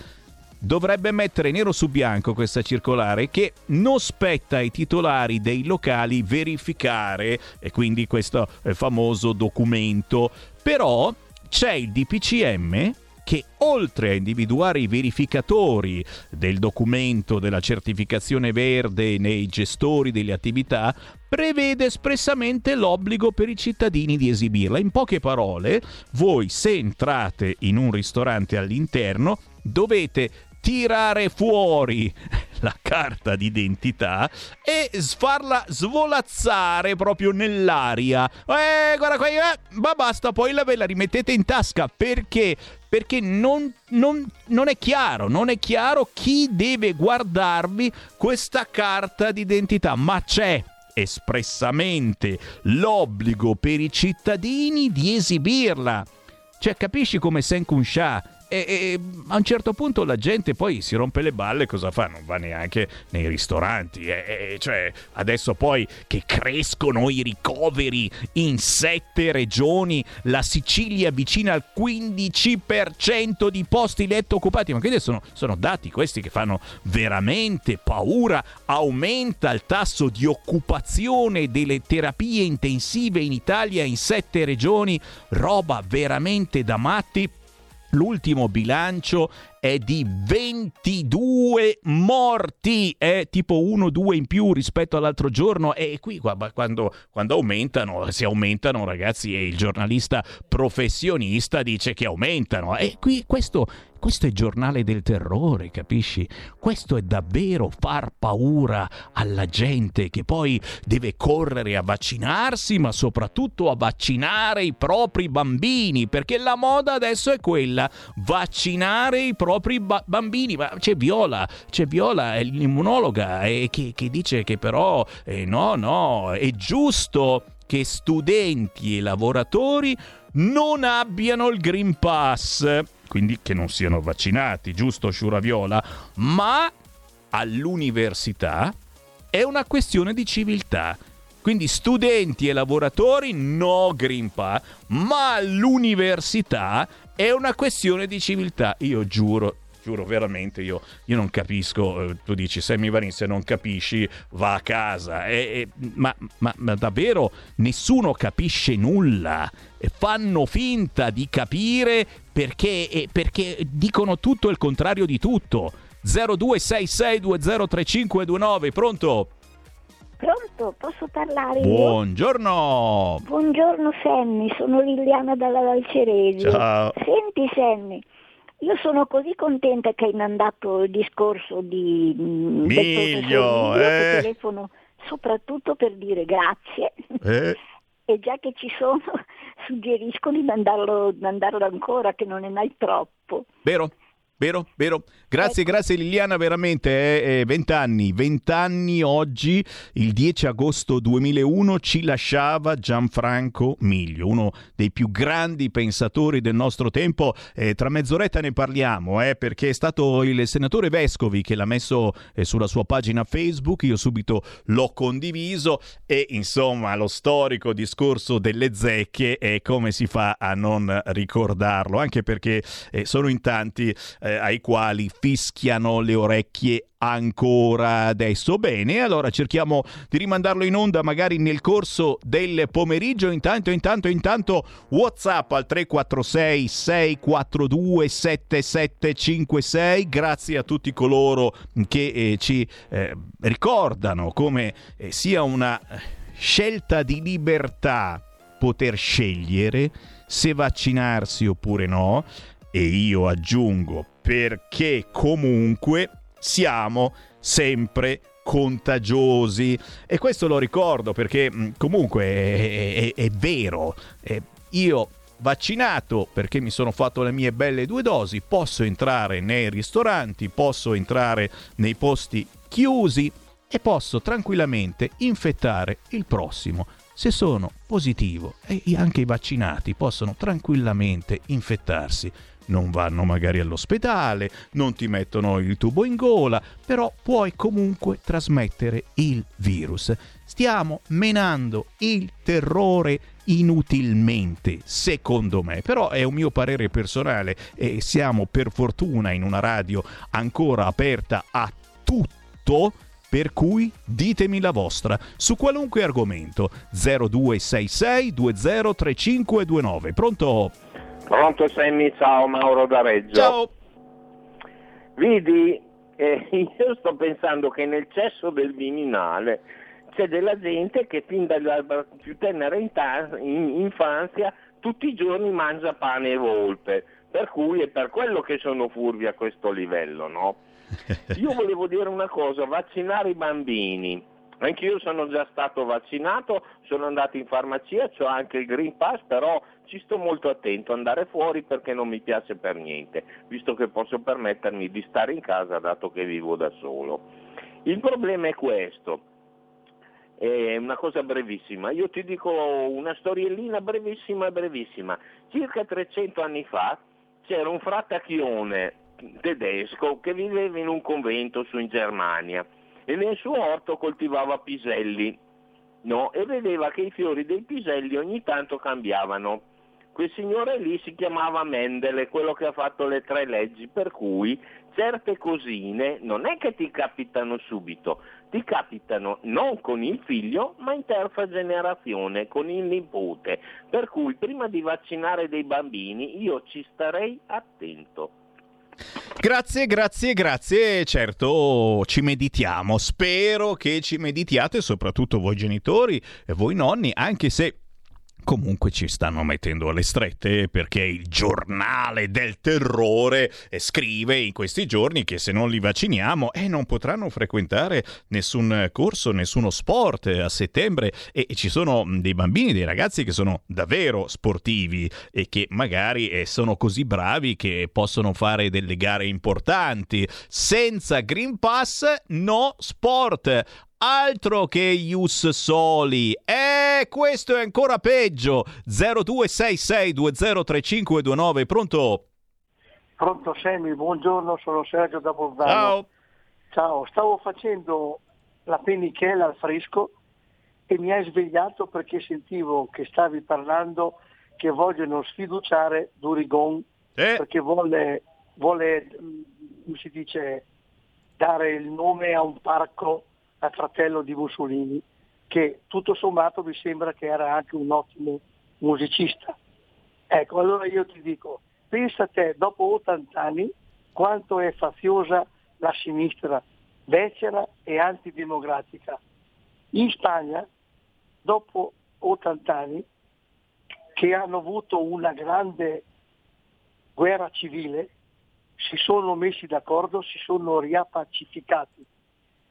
dovrebbe mettere nero su bianco questa circolare che non spetta ai titolari dei locali verificare e quindi questo eh, famoso documento. Però c'è il DPCM che oltre a individuare i verificatori del documento della certificazione verde nei gestori delle attività, prevede espressamente l'obbligo per i cittadini di esibirla. In poche parole, voi se entrate in un ristorante all'interno dovete tirare fuori la carta d'identità e farla svolazzare proprio nell'aria. Eh, guarda qua, eh, ma basta, poi la ve la rimettete in tasca perché perché non, non, non, è chiaro, non è chiaro chi deve guardarvi questa carta d'identità, ma c'è espressamente l'obbligo per i cittadini di esibirla. Cioè, capisci come Senkun Shah e, e, a un certo punto la gente poi si rompe le balle, cosa fa? Non va neanche nei ristoranti. E, cioè, adesso poi che crescono i ricoveri in sette regioni, la Sicilia vicina al 15% di posti letto occupati, ma quindi sono, sono dati questi che fanno veramente paura. Aumenta il tasso di occupazione delle terapie intensive in Italia in sette regioni, roba veramente da matti l'ultimo bilancio è di 22 morti, è tipo 1-2 in più rispetto all'altro giorno. E qui quando, quando aumentano, si aumentano ragazzi e il giornalista professionista dice che aumentano. E qui questo questo è giornale del terrore, capisci? Questo è davvero far paura alla gente che poi deve correre a vaccinarsi, ma soprattutto a vaccinare i propri bambini, perché la moda adesso è quella, vaccinare i propri ba- bambini. Ma c'è Viola, c'è Viola, è l'immunologa, eh, che, che, dice che però eh, no, no, è giusto che studenti e lavoratori non abbiano il Green Pass quindi che non siano vaccinati, giusto Sciuraviola? Ma all'università è una questione di civiltà. Quindi studenti e lavoratori no Pass, ma all'università è una questione di civiltà. Io giuro, giuro veramente io, io non capisco, eh, tu dici Sammy Varin se non capisci va a casa, e, e, ma, ma, ma davvero nessuno capisce nulla, fanno finta di capire perché, eh, perché dicono tutto il contrario di tutto. 0266203529, pronto? Pronto, posso parlare io? Buongiorno! Buongiorno Sammy, sono Liliana dalla Valcerese. Ciao. Senti Sammy, io sono così contenta che hai mandato il discorso di mm, del Miglio, eh. telefono soprattutto per dire grazie. Eh, E già che ci sono, suggerisco di mandarlo, mandarlo ancora, che non è mai troppo. vero? Vero, vero. Grazie, grazie Liliana, veramente. eh, eh, Vent'anni, vent'anni oggi, il 10 agosto 2001, ci lasciava Gianfranco Miglio, uno dei più grandi pensatori del nostro tempo. Eh, tra mezz'oretta ne parliamo, eh, perché è stato il senatore Vescovi che l'ha messo eh, sulla sua pagina Facebook, io subito l'ho condiviso e insomma lo storico discorso delle zecche è come si fa a non ricordarlo, anche perché eh, sono in tanti eh, ai quali fischiano le orecchie ancora adesso. Bene, allora cerchiamo di rimandarlo in onda magari nel corso del pomeriggio. Intanto, intanto, intanto WhatsApp al 346 642 7756. Grazie a tutti coloro che eh, ci eh, ricordano come eh, sia una scelta di libertà poter scegliere se vaccinarsi oppure no. E io aggiungo perché comunque siamo sempre contagiosi. E questo lo ricordo perché mh, comunque è, è- è vero. Eh, io vaccinato perché mi sono fatto le mie belle due dosi posso entrare nei ristoranti posso entrare nei posti chiusi e posso tranquillamente infettare il prossimo. Se sono positivo e anche i vaccinati possono tranquillamente infettarsi non vanno magari all'ospedale, non ti mettono il tubo in gola, però puoi comunque trasmettere il virus. Stiamo menando il terrore inutilmente, secondo me, però è un mio parere personale e siamo per fortuna in una radio ancora aperta a tutto. Per cui ditemi la vostra su qualunque argomento 0266 203529. Pronto? Pronto Sammy, ciao Mauro da Reggio. Ciao. Vedi, eh, io sto pensando che nel cesso del Viminale c'è della gente che fin dalla più tenera infanzia tutti i giorni mangia pane e volpe, per cui è per quello che sono furbi a questo livello, no? Io volevo dire una cosa, vaccinare i bambini. Anch'io sono già stato vaccinato, sono andato in farmacia, ho anche il Green Pass, però ci sto molto attento a andare fuori perché non mi piace per niente, visto che posso permettermi di stare in casa dato che vivo da solo. Il problema è questo, è una cosa brevissima, io ti dico una storiellina brevissima, brevissima. Circa 300 anni fa c'era un fratacchione tedesco che viveva in un convento su in Germania e nel suo orto coltivava piselli no? e vedeva che i fiori dei piselli ogni tanto cambiavano. Quel signore lì si chiamava Mendele, quello che ha fatto le tre leggi, per cui certe cosine non è che ti capitano subito, ti capitano non con il figlio, ma in terza generazione, con il nipote. Per cui prima di vaccinare dei bambini io ci starei attento. Grazie, grazie, grazie. Certo, ci meditiamo. Spero che ci meditiate, soprattutto voi genitori e voi nonni, anche se comunque ci stanno mettendo alle strette perché il giornale del terrore scrive in questi giorni che se non li vacciniamo eh, non potranno frequentare nessun corso, nessuno sport a settembre e, ci sono dei bambini, dei ragazzi che sono davvero sportivi e che magari eh, sono così bravi che possono fare delle gare importanti. Senza Green Pass no sport. Altro che Ius Soli. Eh, questo è ancora peggio. 0266203529. Pronto? Pronto Semi, buongiorno, sono Sergio da Bolzano. Ciao. Ciao, stavo facendo la pennichella al fresco e mi hai svegliato perché sentivo che stavi parlando che vogliono sfiduciare Durigon Eh. perché vuole, vuole mh, come si dice, dare il nome a un parco fratello di Mussolini, che tutto sommato mi sembra che era anche un ottimo musicista. Ecco, allora io ti dico, pensa a te, dopo 80 anni, quanto è faziosa la sinistra becera e antidemocratica. In Spagna, dopo 80 anni, che hanno avuto una grande guerra civile, si sono messi d'accordo, si sono riappacificati.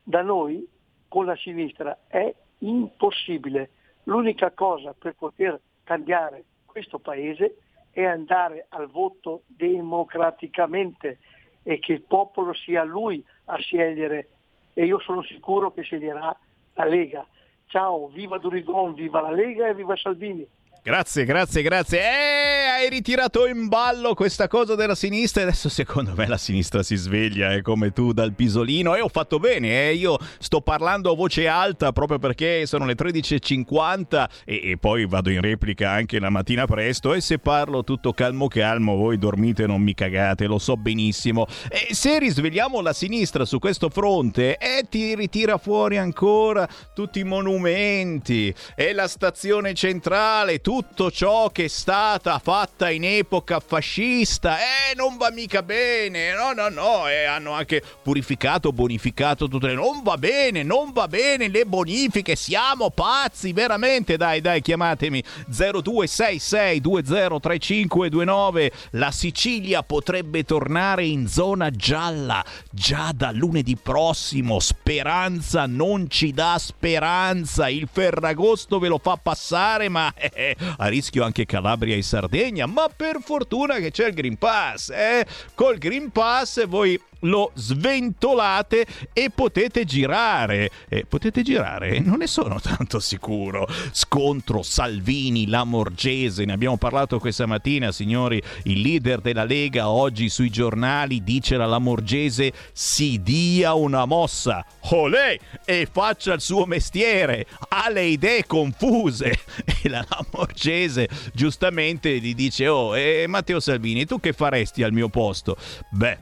Da noi, con la sinistra, è impossibile. L'unica cosa per poter cambiare questo paese è andare al voto democraticamente e che il popolo sia lui a scegliere e io sono sicuro che sceglierà la Lega. Ciao, viva Durigon, viva la Lega e viva Salvini. Grazie, grazie, grazie. Eh, hai ritirato in ballo questa cosa della sinistra e adesso secondo me la sinistra si sveglia, è come tu dal pisolino e ho fatto bene, eh? io sto parlando a voce alta proprio perché sono le 13.50 e, e, poi vado in replica anche la mattina presto e se parlo tutto calmo calmo voi dormite non mi cagate, lo so benissimo. E se risvegliamo la sinistra su questo fronte e eh, ti ritira fuori ancora tutti i monumenti e la stazione centrale, tu tutto ciò che è stata fatta in epoca fascista, eh, non va mica bene, no, no, no, eh, hanno anche purificato, bonificato tutte le... Non va bene, non va bene le bonifiche, siamo pazzi, veramente, dai, dai, chiamatemi 0266203529, la Sicilia potrebbe tornare in zona gialla già da lunedì prossimo, speranza non ci dà speranza, il Ferragosto ve lo fa passare, ma... Eh, a rischio anche Calabria e Sardegna, ma per fortuna che c'è il Green Pass, eh? Col Green Pass voi lo sventolate e potete girare. Eh, potete girare? Non ne sono tanto sicuro. Scontro Salvini, Lamorgese, ne abbiamo parlato questa mattina, signori. Il leader della Lega oggi sui giornali dice alla Lamorgese si dia una mossa. Olè! E faccia il suo mestiere. Ha le idee confuse. E la Lamorgese giustamente gli dice, oh, eh, Matteo Salvini, tu che faresti al mio posto? Beh,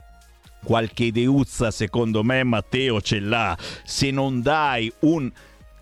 qualche ideuzza secondo me Matteo ce l'ha. Se non dai un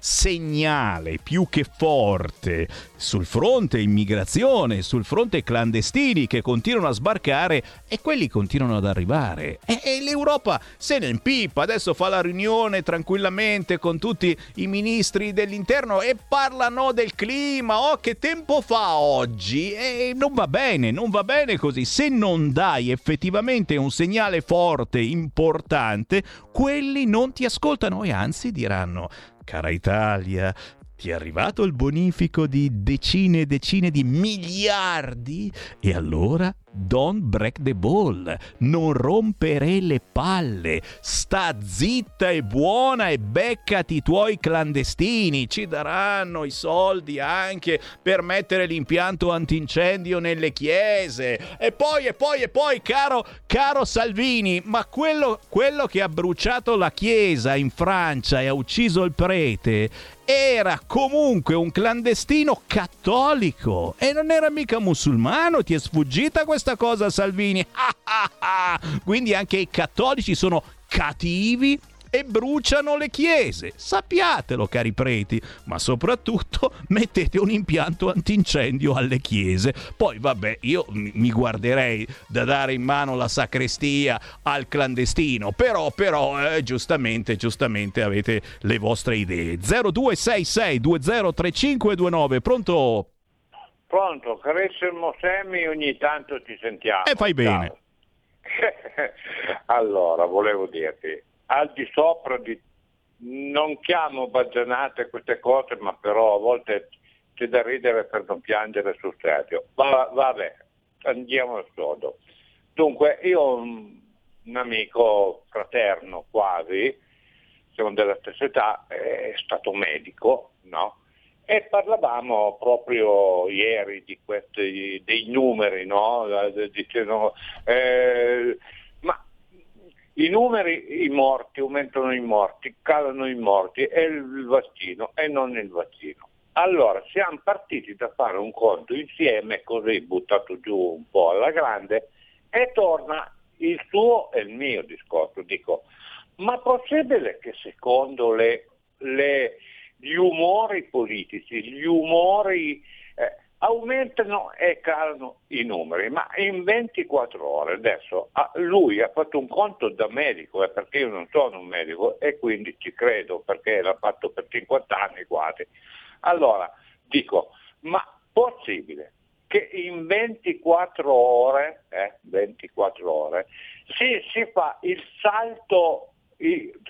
segnale più che forte sul fronte immigrazione, sul fronte clandestini che continuano a sbarcare e quelli continuano ad arrivare. E, e, l'Europa se ne impipa, adesso fa la riunione tranquillamente con tutti i ministri dell'interno e parlano del clima. Oh, che tempo fa oggi? E non va bene, non va bene così. Se non dai effettivamente un segnale forte, importante, quelli non ti ascoltano e anzi diranno Cara Italia, ti è arrivato il bonifico di decine e decine di miliardi? E allora Don't break the ball, non rompere le palle, sta zitta e buona e beccati i tuoi clandestini, ci daranno i soldi anche per mettere l'impianto antincendio nelle chiese. E poi, e poi, e poi, caro, caro Salvini, ma quello, quello che ha bruciato la chiesa in Francia e ha ucciso il prete era comunque un clandestino cattolico. E non era mica musulmano, ti è sfuggita questa cosa Salvini? Quindi anche i cattolici sono cattivi e bruciano le chiese. Sappiatelo, cari preti, ma soprattutto mettete un impianto antincendio alle chiese. Poi, vabbè, io mi guarderei da dare in mano la sacrestia al clandestino, però, però, eh, giustamente, giustamente avete le vostre idee. 0266 203529, pronto? Pronto, Crescemo Semi, ogni tanto ci sentiamo. E fai bene. allora, volevo dirti, al di sopra di... non chiamo baggianate queste cose, ma però a volte c'è da ridere per non piangere sul serio. Va, vabbè, andiamo al sodo. Dunque, io ho un, un amico fraterno quasi, siamo della stessa età, è stato medico, no? E parlavamo proprio ieri di questi, dei numeri, no? Dicevano, eh, i numeri, i morti, aumentano i morti, calano i morti, è il vaccino e non il vaccino. Allora siamo partiti da fare un conto insieme, così buttato giù un po' alla grande, e torna il suo e il mio discorso. Dico, ma possibile che secondo le, le, gli umori politici, gli umori eh, aumentano e calano i numeri, ma in 24 ore adesso ah, lui ha fatto un conto da medico, eh, perché io non sono un medico e quindi ci credo perché l'ha fatto per 50 anni quasi. Allora dico, ma possibile che in 24 ore, eh, 24 ore si, si fa il salto,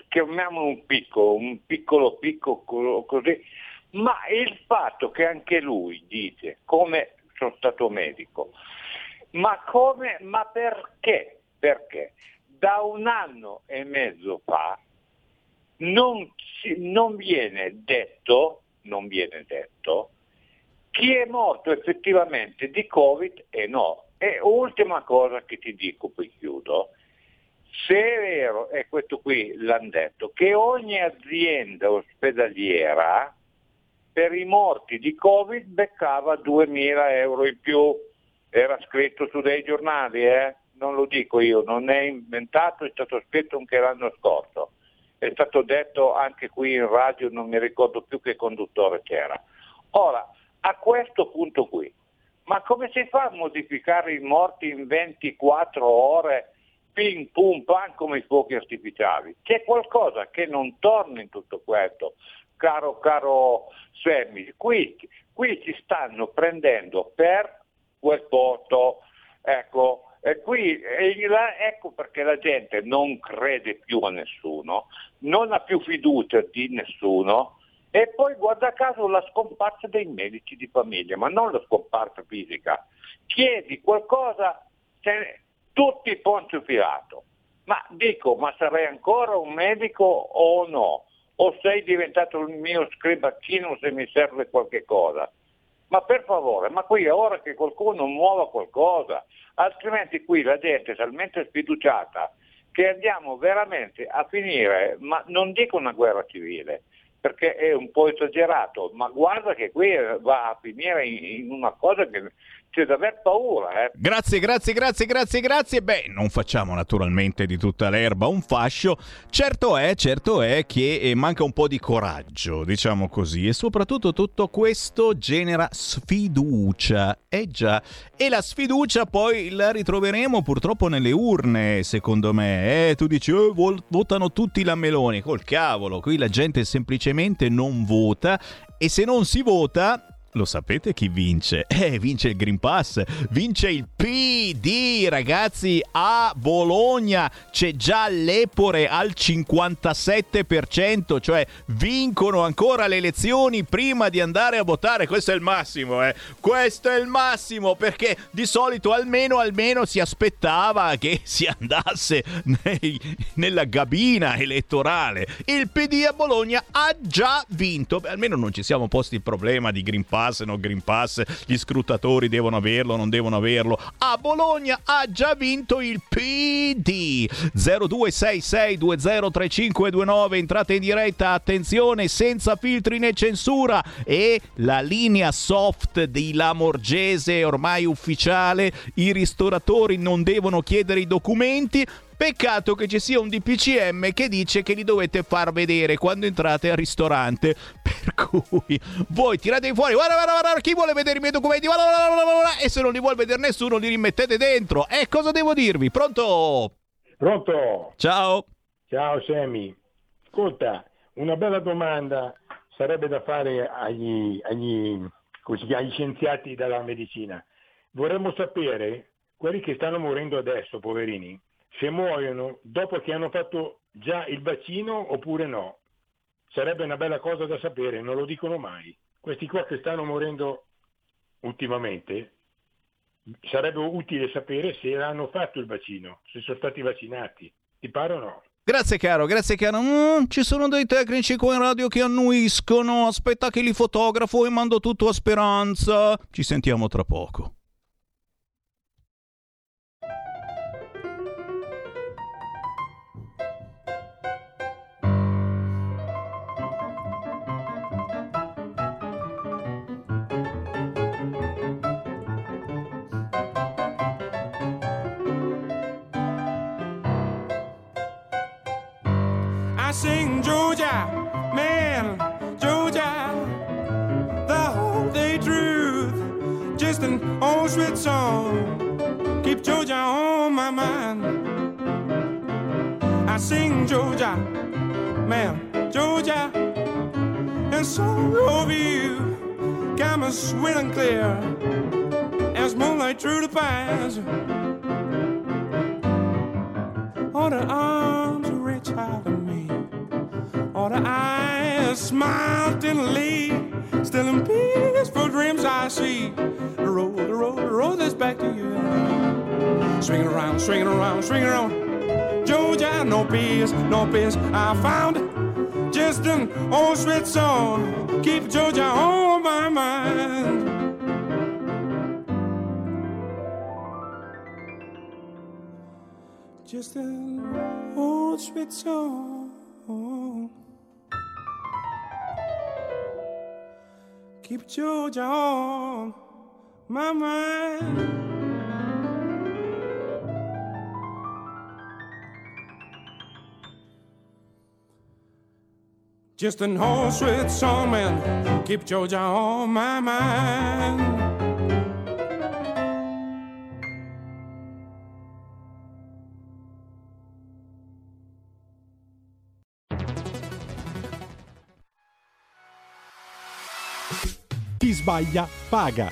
chiamiamolo un piccolo, un piccolo piccolo così, ma il fatto che anche lui dice, come sono stato medico, ma come, ma perché? Perché da un anno e mezzo fa non, non viene detto, non viene detto chi è morto effettivamente di Covid e no. E ultima cosa che ti dico, poi chiudo, se è vero, e questo qui l'hanno detto, che ogni azienda ospedaliera per i morti di Covid beccava 2.000 euro in più, era scritto su dei giornali, eh? non lo dico io, non è inventato, è stato scritto anche l'anno scorso, è stato detto anche qui in radio, non mi ricordo più che conduttore c'era. Ora, a questo punto qui. Ma come si fa a modificare i morti in 24 ore, ping pum pam come i fuochi artificiali? C'è qualcosa che non torna in tutto questo, caro, caro Semmi. Qui, qui ci stanno prendendo per quel posto. Ecco, e qui, e la, ecco perché la gente non crede più a nessuno, non ha più fiducia di nessuno e poi guarda caso la scomparsa dei medici di famiglia, ma non la scomparsa fisica. Chiedi qualcosa, tutti poncio filato. Ma dico, ma sarei ancora un medico o no? O sei diventato il mio scribacino se mi serve qualche cosa? Ma per favore, ma qui è ora che qualcuno muova qualcosa, altrimenti qui la gente è talmente sfiduciata che andiamo veramente a finire, ma non dico una guerra civile, perché è un po' esagerato, ma guarda che qui va a finire in, in una cosa che c'è da aver paura. Eh. Grazie, grazie, grazie, grazie, grazie. Beh, non facciamo naturalmente di tutta l'erba un fascio. Certo è, certo è che eh, manca un po' di coraggio, diciamo così, e soprattutto tutto questo genera sfiducia. Eh già, e la sfiducia poi la ritroveremo purtroppo nelle urne, secondo me. Eh, tu dici, oh, votano tutti la Meloni. Col cavolo, qui la gente semplicemente non vota e se non si vota lo sapete chi vince? Eh, vince il Green Pass, vince il PD, ragazzi, a Bologna c'è già l'Epore al 57%, cioè vincono ancora le elezioni prima di andare a votare, questo è il massimo, eh. Questo è il massimo perché di solito almeno almeno si aspettava che si andasse nei, nella gabina elettorale. Il PD a Bologna ha già vinto, Beh, almeno non ci siamo posti il problema di Green Pass Pass, no Green Pass, gli scrutatori devono averlo, non devono averlo. A Bologna ha già vinto il PD. 0266203529, entrate in diretta, attenzione, senza filtri né censura e la linea soft di Lamorgese ormai ufficiale, i ristoratori non devono chiedere i documenti Peccato che ci sia un DPCM che dice che li dovete far vedere quando entrate al ristorante. Per cui voi tirate fuori, guarda, guarda, guarda, chi vuole vedere i miei documenti, guarda, guarda, guarda, e se non li vuole vedere nessuno li rimettete dentro. E cosa devo dirvi? Pronto? Pronto? Ciao. Ciao Semi. Ascolta, una bella domanda sarebbe da fare agli, agli, agli scienziati della medicina. Vorremmo sapere, quelli che stanno morendo adesso, poverini, se muoiono dopo che hanno fatto già il vaccino oppure no. Sarebbe una bella cosa da sapere, non lo dicono mai. Questi qua che stanno morendo ultimamente, sarebbe utile sapere se hanno fatto il vaccino, se sono stati vaccinati. Ti pare o no? Grazie caro, grazie caro. Mm, ci sono dei tecnici qua in radio che annuiscono. Aspetta che li fotografo e mando tutto a Speranza. Ci sentiamo tra poco. Sweet song. Keep Georgia on my mind. I sing Georgia, man, Georgia, and so over you, got sweet and clear as moonlight through the pines. All the arms reach out to me, all the eyes smile tenderly, still in peaceful dreams I see. Road, the road, the road that's back to you. Swinging around, swinging around, swinging around. Georgia, no peace, no peace. I found just an old sweet song. Keep Georgia on my mind. Just an old sweet song. Keep Georgia on my mind. Just an old sweet song, man. Keep Georgia on my mind. Chi sbaglia paga.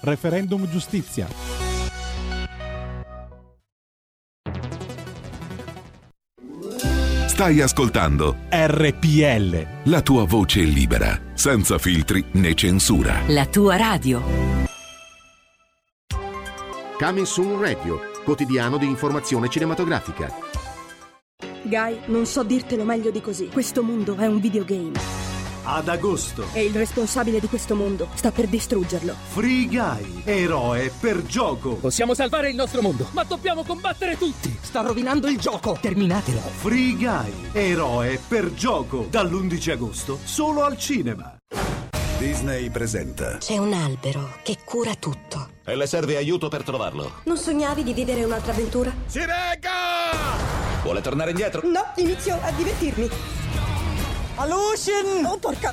Referendum giustizia. Stai ascoltando RPL. la tua voce libera, senza filtri né censura. La tua radio. Coming Soon Radio, quotidiano di informazione cinematografica. Guy, non so dirtelo meglio di così. Questo mondo è un videogame. Ad agosto. E il responsabile di questo mondo sta per distruggerlo. Free Guy, eroe per gioco. Possiamo salvare il nostro mondo, ma dobbiamo combattere tutti. Sta rovinando il gioco. Terminatelo. Free Guy, eroe per gioco. Dall'11 agosto, solo al cinema. Disney presenta. C'è un albero che cura tutto. E le serve aiuto per trovarlo. Non sognavi di vivere un'altra avventura? Si regga! Vuole tornare indietro? No, inizio a divertirmi. Alucin! Oh, porca!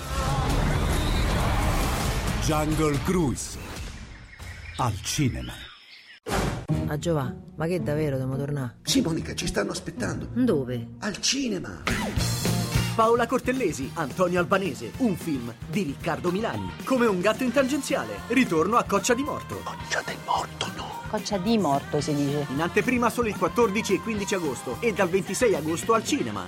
Jungle Cruise. Al cinema. A Giovà, ma che davvero dobbiamo tornare? Sì, Monica, ci stanno aspettando. Dove? Al cinema. Paola Cortellesi, Antonio Albanese, un film di Riccardo Milani. Come un gatto in tangenziale, ritorno a Coccia di Morto. Coccia del Morto, no. Coccia di morto si dice. In anteprima solo il 14 e 15 agosto e dal 26 agosto al cinema.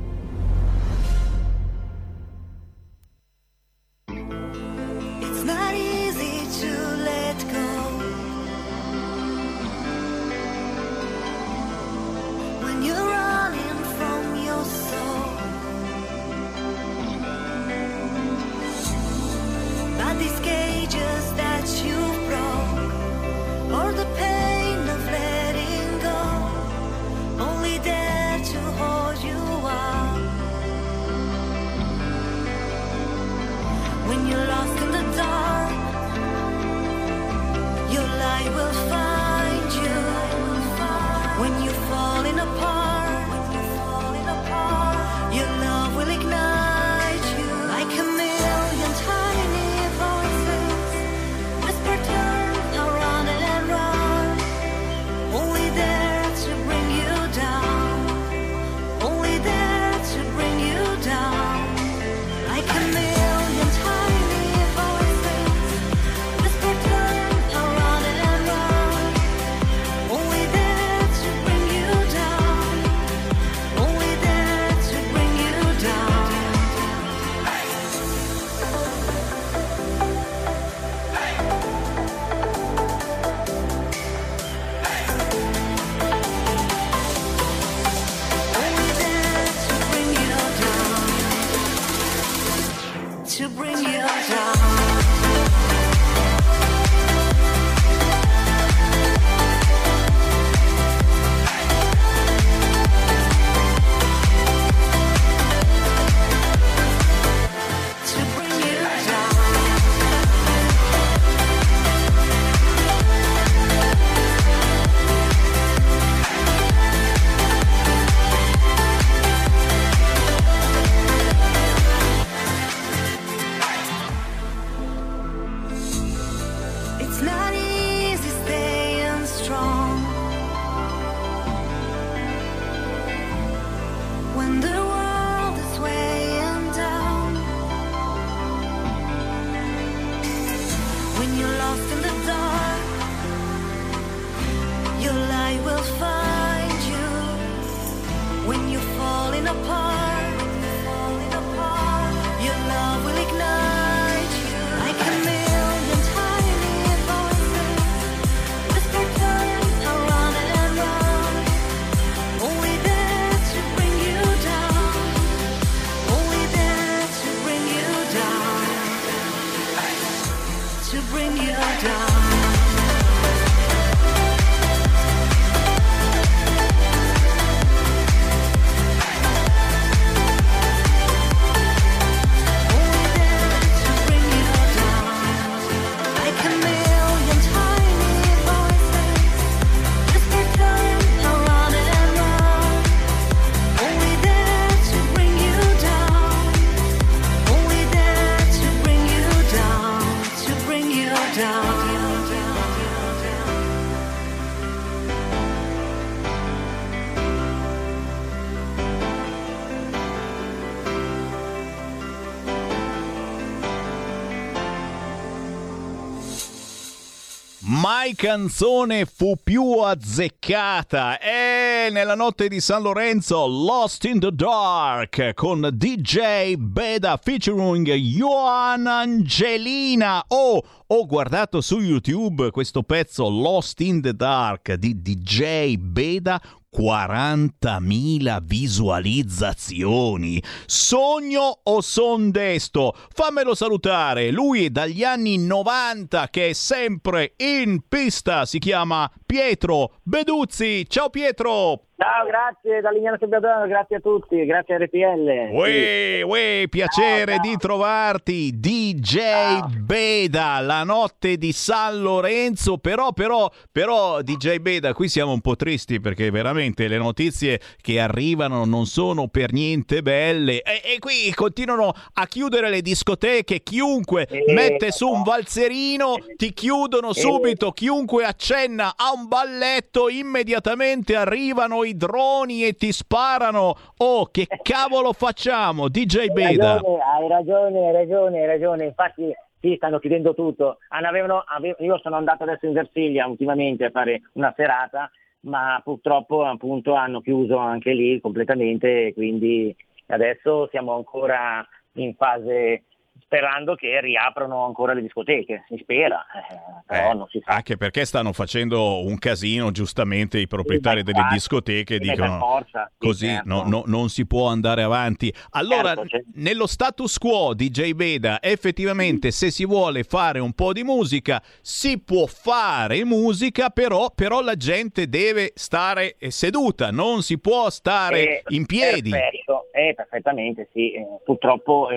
Canzone fu più azzeccata. E nella notte di San Lorenzo, Lost in the Dark con DJ Beda featuring Johan Angelina. Oh, ho guardato su YouTube questo pezzo Lost in the Dark di DJ Beda 40.000 visualizzazioni. Sogno o son desto? Fammelo salutare. Lui è dagli anni 90 che è sempre in pista. Si chiama Pietro Beduzzi. Ciao Pietro! Ciao, grazie dall'Ignano Sebbiadano, grazie a tutti, grazie a RPL. Uè, uè, piacere di trovarti, DJ Beda, la notte di San Lorenzo, però, però, però, DJ Beda, qui siamo un po' tristi perché veramente le notizie che arrivano non sono per niente belle e, e qui continuano a chiudere le discoteche, chiunque Eh, mette su un valzerino ti chiudono subito, chiunque accenna a un balletto immediatamente arrivano i droni e ti sparano. Oh, che cavolo facciamo, DJ Beda? ragione, hai ragione, hai ragione, hai ragione. Infatti, sì, stanno chiudendo tutto. Hanno- avevano- ave- io sono andato adesso in Versilia ultimamente a fare una serata, ma purtroppo appunto hanno chiuso anche lì completamente, quindi adesso siamo ancora in fase sperando che riaprano ancora le discoteche, si spera, eh, però Eh, non si sa. Anche perché stanno facendo un casino, giustamente i proprietari Sì, delle discoteche Sì, dicono forza, sì, così certo. no- no- non si può andare avanti. Allora, Certo, certo. nello status quo di J Beda, effettivamente se si vuole fare un po' di musica, si può fare musica, però, però la gente deve stare eh, seduta, non si può stare Eh, in piedi. Perfetto, eh, perfettamente, sì. Eh, purtroppo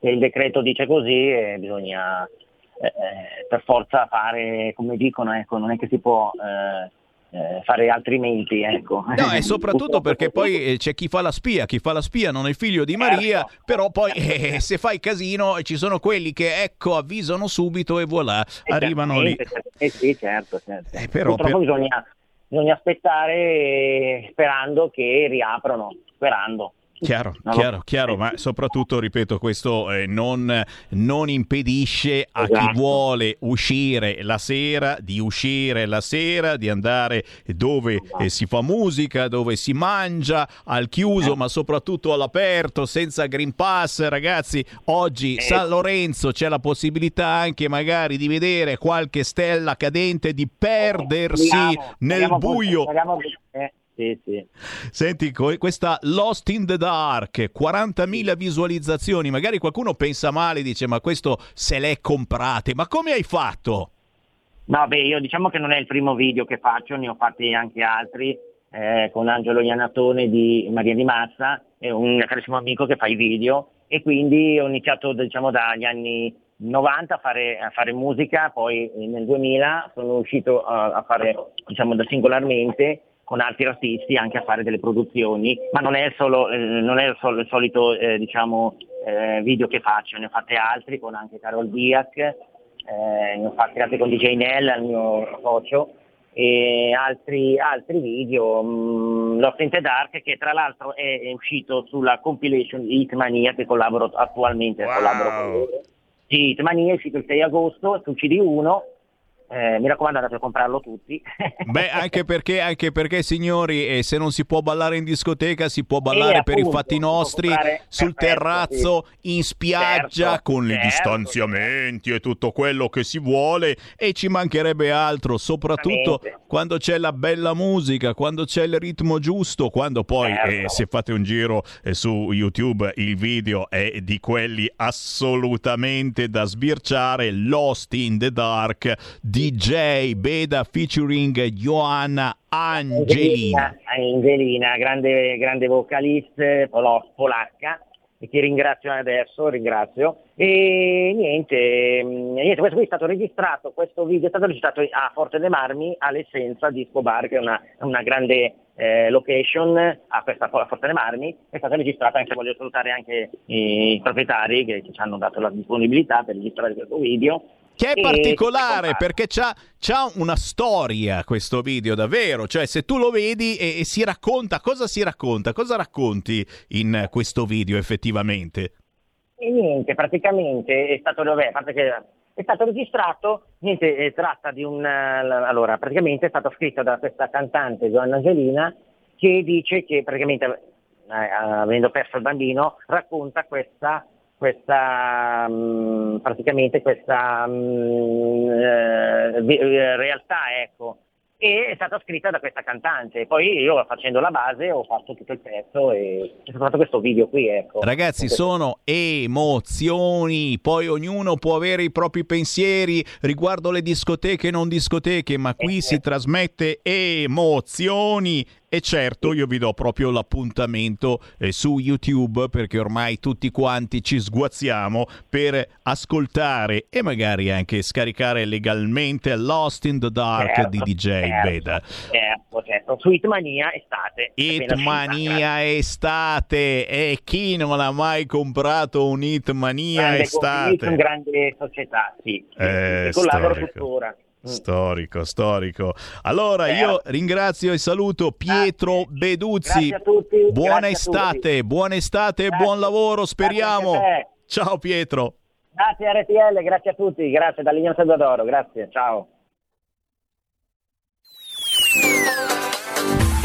il decreto dice così eh, bisogna eh, eh, per forza fare come dicono, ecco, non è che si può eh, eh, fare altrimenti. Ecco. No, e soprattutto perché poi eh, c'è chi fa la spia, chi fa la spia non è il figlio di Maria, Certo. però poi eh, se fai casino ci sono quelli che ecco avvisano subito e voilà, arrivano lì. Eh sì, certo, certo. Eh, però- Purtroppo per- bisogna, bisogna aspettare eh, sperando che riaprano, sperando. Chiaro, chiaro, chiaro, ma soprattutto, ripeto, questo eh, non, non impedisce a chi Esatto. vuole uscire la sera di uscire la sera, di andare dove eh, si fa musica, dove si mangia, al chiuso, ma soprattutto all'aperto, senza Green Pass. Ragazzi, oggi San Lorenzo c'è la possibilità anche magari di vedere qualche stella cadente, di perdersi Speriamo, nel buio. speriamo- eh, sì, sì. Senti, questa Lost in the Dark, 40.000 visualizzazioni, magari qualcuno pensa male, dice ma questo se le è comprate, ma come hai fatto? No, beh, io diciamo che non è il primo video che faccio, ne ho fatti anche altri eh, con Angelo Iannatone di Maria di Massa, è un carissimo amico che fa i video e quindi ho iniziato diciamo dagli anni 90 a fare, a fare musica, poi nel 2000 sono uscito a, a fare diciamo da singolarmente con altri artisti anche a fare delle produzioni, ma non è solo, eh, non è il, sol- il solito eh, diciamo, eh, video che faccio, ne ho fatti altri con anche Carol Diak, eh, ne ho fatti altri con DJ Nell, il mio socio, e altri, altri video, mh, Lost in the Dark che tra l'altro è, è uscito sulla compilation di Hitmania che collaboro attualmente, collaboro con loro. Sì, Hitmania è uscito il 6 agosto su CD1 eh, mi raccomando andate a comprarlo tutti. Beh, anche perché, anche perché signori, eh, se non si può ballare in discoteca, si può ballare Eh, per i appunto, fatti si può nostri sul perfetto, terrazzo, in spiaggia, Certo, con i certo, distanziamenti e tutto quello che si vuole. E ci mancherebbe altro, soprattutto quando c'è la bella musica, quando c'è il ritmo giusto, quando poi Certo. eh, se fate un giro eh, su YouTube il video è di quelli assolutamente da sbirciare. Lost in the Dark, DJ Beda featuring Johanna Angelina. Angelina, grande, grande vocalista polacca, che ringrazio adesso, ringrazio. E niente, mm, niente, questo qui è stato registrato, questo video è stato registrato a Forte dei Marmi, all'Essenza Disco Bar, che è una, una grande eh, location a questa a Forte dei Marmi, è stata registrata anche, voglio salutare anche i proprietari che ci hanno dato la disponibilità per registrare questo video. Che è particolare perché c'ha, c'ha una storia questo video, davvero. Cioè, se tu lo vedi e, e si racconta, cosa si racconta? Cosa racconti in questo video effettivamente? E niente, praticamente è stato, vabbè, a parte che è stato registrato, niente, eh, tratta di un, eh, allora, praticamente è stato scritto da questa cantante Giovanna Angelina che dice che praticamente, eh, avendo perso il bambino, racconta questa, questa mm, praticamente questa mm, eh, eh, realtà, ecco. E è stata scritta da questa cantante. Poi io facendo la base ho fatto tutto il pezzo e ho fatto questo video qui, ecco. Ragazzi, sono emozioni, poi ognuno può avere i propri pensieri riguardo le discoteche e non discoteche, ma qui si trasmette emozioni. E certo, io vi do proprio l'appuntamento eh, su YouTube perché ormai tutti quanti ci sguazziamo per ascoltare e magari anche scaricare legalmente Lost in the Dark Certo, di DJ certo, Beda. Certo, certo. Sweet Mania estate. Hitmania estate e chi non ha mai comprato un Hitmania grande estate? conflitto, grande società, sì. sì, Eh, sì, collaboro tuttora. Mm. Storico, storico. Allora io ringrazio e saluto Pietro Beduzzi. Grazie a tutti, Buona grazie estate, buona estate e buon lavoro, speriamo. Grazie. Ciao Pietro. Grazie a RTL, grazie a tutti, grazie da Lignano Salvadoro, grazie, ciao.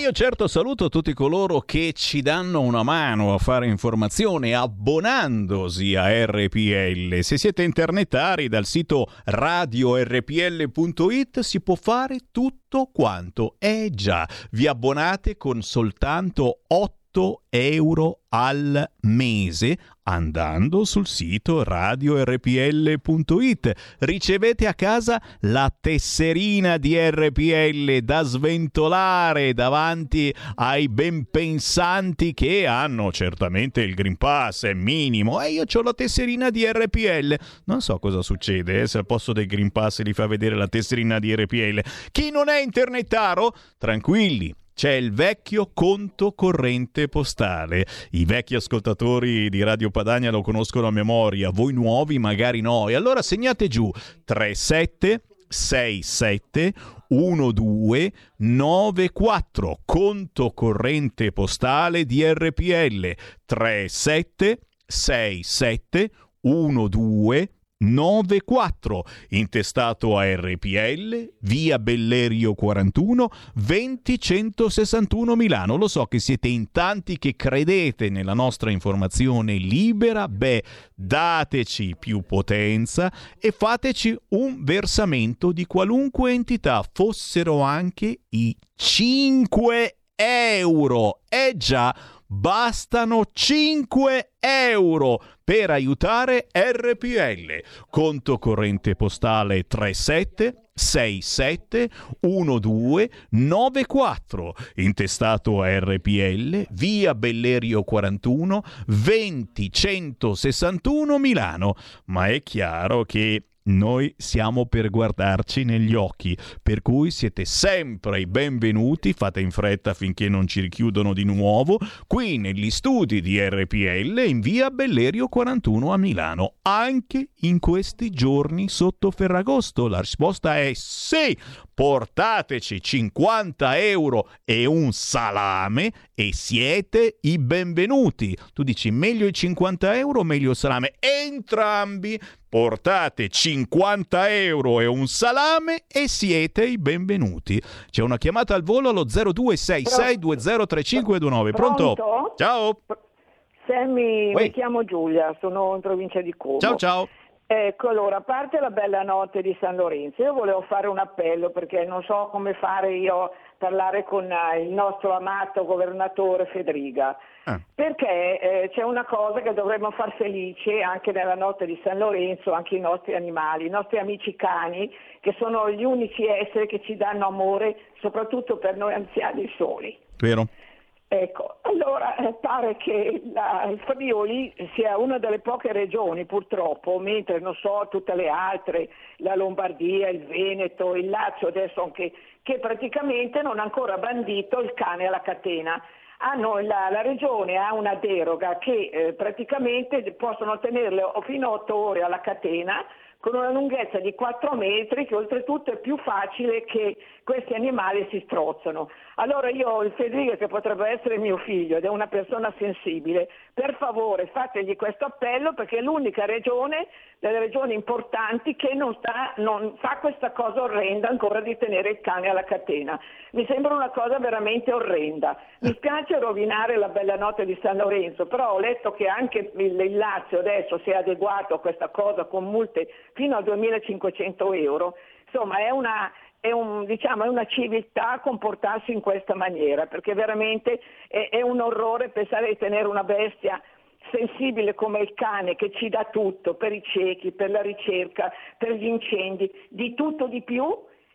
Io certo saluto tutti coloro che ci danno una mano a fare informazione abbonandosi a RPL. Se siete internetari dal sito radiorpl.it si può fare tutto quanto. Eh già, vi abbonate con soltanto 8 euro al mese andando sul sito radiorpl.it ricevete a casa la tesserina di RPL da sventolare davanti ai ben pensanti che hanno certamente il Green Pass è minimo. E io ho la tesserina di RPL non so cosa succede eh, se al posto del Green Pass li fa vedere la tesserina di RPL chi non è internetaro tranquilli c'è il vecchio conto corrente postale. I vecchi ascoltatori di Radio Padania lo conoscono a memoria, voi nuovi magari no. E allora segnate giù 37 67 12 94 conto corrente postale di RPL 37 67 12 94 intestato a RPL via Bellerio 41 20161 Milano. Lo so che siete in tanti che credete nella nostra informazione libera beh dateci più potenza e fateci un versamento di qualunque entità fossero anche i 5 euro. Eh già Bastano 5 euro per aiutare RPL. Conto corrente postale 37 67 12 94 intestato a RPL via Bellerio 41 20 161 Milano ma è chiaro che noi siamo per guardarci negli occhi, per cui siete sempre i benvenuti, fate in fretta finché non ci richiudono di nuovo, qui negli studi di RPL in via Bellerio 41 a Milano, anche in questi giorni sotto Ferragosto. La risposta è sì, portateci 50 euro e un salame e siete i benvenuti. Tu dici meglio i 50 euro o meglio il salame? Entrambi portate 50 euro e un salame e siete i benvenuti. C'è una chiamata al volo allo 0266203529. Pronto? Pronto? Ciao. Sammy, Uè. mi chiamo Giulia, sono in provincia di Como. Ciao ciao. Ecco, allora, a parte la bella notte di San Lorenzo, io volevo fare un appello perché non so come fare io a parlare con eh, il nostro amato governatore Federica. Perché eh, c'è una cosa che dovremmo far felice anche nella notte di San Lorenzo, anche i nostri animali, i nostri amici cani, che sono gli unici esseri che ci danno amore, soprattutto per noi anziani soli. Vero? Ecco, allora eh, pare che la, il Friuli sia una delle poche regioni purtroppo, mentre non so tutte le altre, la Lombardia, il Veneto, il Lazio adesso anche, che praticamente non ha ancora bandito il cane alla catena. Hanno- la, la regione ha una deroga che eh, praticamente possono tenerle fino a 8 ore alla catena con una lunghezza di 4 metri che oltretutto è più facile che questi animali si strozzano. Allora io il Federico che potrebbe essere mio figlio ed è una persona sensibile, per favore fategli questo appello perché è l'unica regione, delle regioni importanti che non, sta- non fa questa cosa orrenda ancora di tenere il cane alla catena. Mi sembra una cosa veramente orrenda. Mi spiace rovinare la bella notte di San Lorenzo, però ho letto che anche il Lazio adesso si è adeguato a questa cosa con multe fino a 2500 euro. Insomma, è una, è, un- diciamo, è una civiltà comportarsi in questa maniera, perché veramente è, è un orrore pensare di tenere una bestia sensibile come il cane che ci dà tutto per i ciechi, per la ricerca, per gli incendi, di tutto di più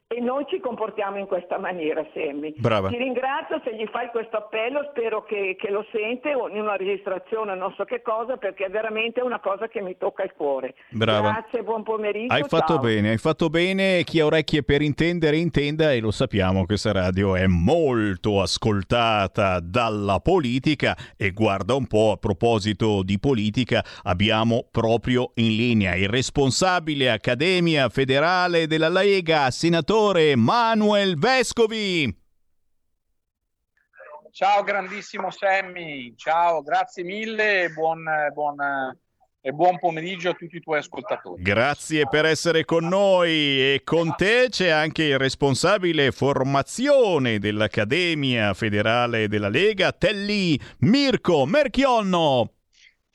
e noi ci comportiamo in questa maniera, Sammy. Brava. Ti ringrazio se gli fai questo appello, spero che, che lo sente o in una registrazione, non so che cosa, perché è veramente una cosa che mi tocca il cuore. Brava. Grazie, buon pomeriggio. Hai fatto ciao. bene, hai fatto bene. Chi ha orecchie per intendere, intenda e lo sappiamo, questa radio è molto ascoltata dalla politica e guarda un po' a proposito di politica, abbiamo proprio in linea il responsabile Accademia Federale della Lega, senatore Manuel Vescovi. Ciao grandissimo Sammy, ciao, grazie mille e buon, buon, e buon pomeriggio a tutti i tuoi ascoltatori. Grazie per essere con noi e con te c'è anche il responsabile formazione dell'Accademia Federale della Lega, Telli Mirko Merchionno.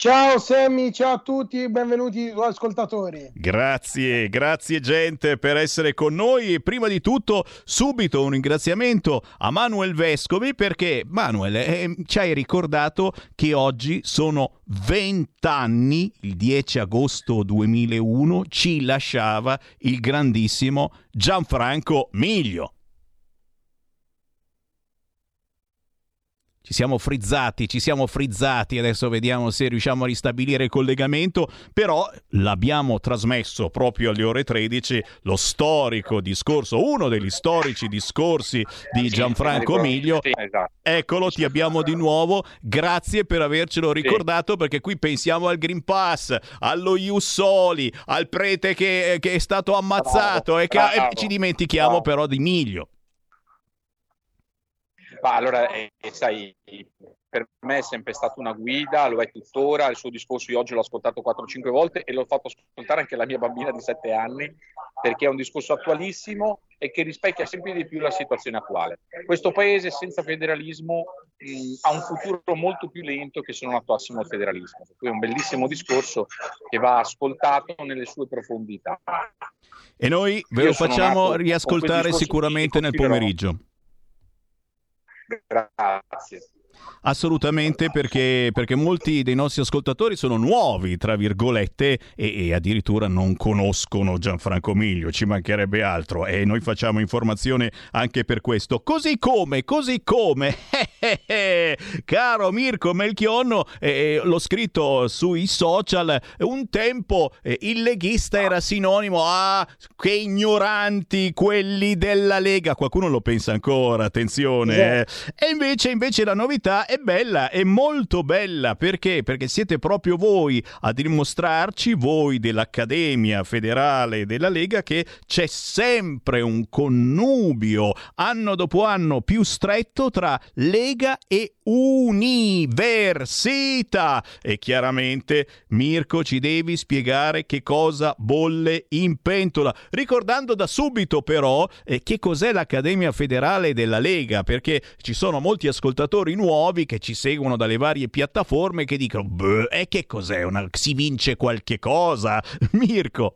Ciao Sammy, ciao a tutti, benvenuti ascoltatori. Grazie, grazie gente per essere con noi e prima di tutto subito un ringraziamento a Manuel Vescovi perché Manuel eh, ci hai ricordato che oggi sono 20 anni, il 10 agosto 2001 ci lasciava il grandissimo Gianfranco Miglio. Ci siamo frizzati, ci siamo frizzati, adesso vediamo se riusciamo a ristabilire il collegamento, però l'abbiamo trasmesso proprio alle ore 13 lo storico discorso, uno degli storici discorsi di Gianfranco Miglio. Esatto. Eccolo, ti abbiamo di nuovo. Grazie per avercelo ricordato perché qui pensiamo al Green Pass, allo Ius Soli, al prete che, che è stato ammazzato e, che- bravo, e ci dimentichiamo però di Miglio. Ma allora, eh, sai, per me è sempre stata una guida, lo è tuttora, il suo discorso io oggi l'ho ascoltato 4-5 volte e l'ho fatto ascoltare anche alla mia bambina di 7 anni, perché è un discorso attualissimo e che rispecchia sempre di più la situazione attuale. Questo paese senza federalismo mh, ha un futuro molto più lento che se non attuassimo il federalismo. Per cui è un bellissimo discorso che va ascoltato nelle sue profondità. E noi ve lo facciamo riascoltare sicuramente nel pomeriggio. Grazie. Assolutamente perché, perché molti dei nostri ascoltatori sono nuovi, tra virgolette, e, e addirittura non conoscono Gianfranco Miglio, ci mancherebbe altro e noi facciamo informazione anche per questo. Così come, così come, eh, eh, eh, caro Mirko Melchionno, eh, l'ho scritto sui social, un tempo il leghista era sinonimo a che ignoranti quelli della Lega, qualcuno lo pensa ancora, attenzione. E invece, invece la novità è bella, è molto bella, perché? Perché siete proprio voi a dimostrarci, voi dell'Accademia Federale della Lega, che c'è sempre un connubio anno dopo anno più stretto tra Lega e università. E chiaramente, Mirko, ci devi spiegare che cosa bolle in pentola. Ricordando da subito, però, eh, che cos'è l'Accademia Federale della Lega, perché ci sono molti ascoltatori nuovi che ci seguono dalle varie piattaforme che dicono: Beh, e che cos'è? Una... Si vince qualche cosa? Mirko.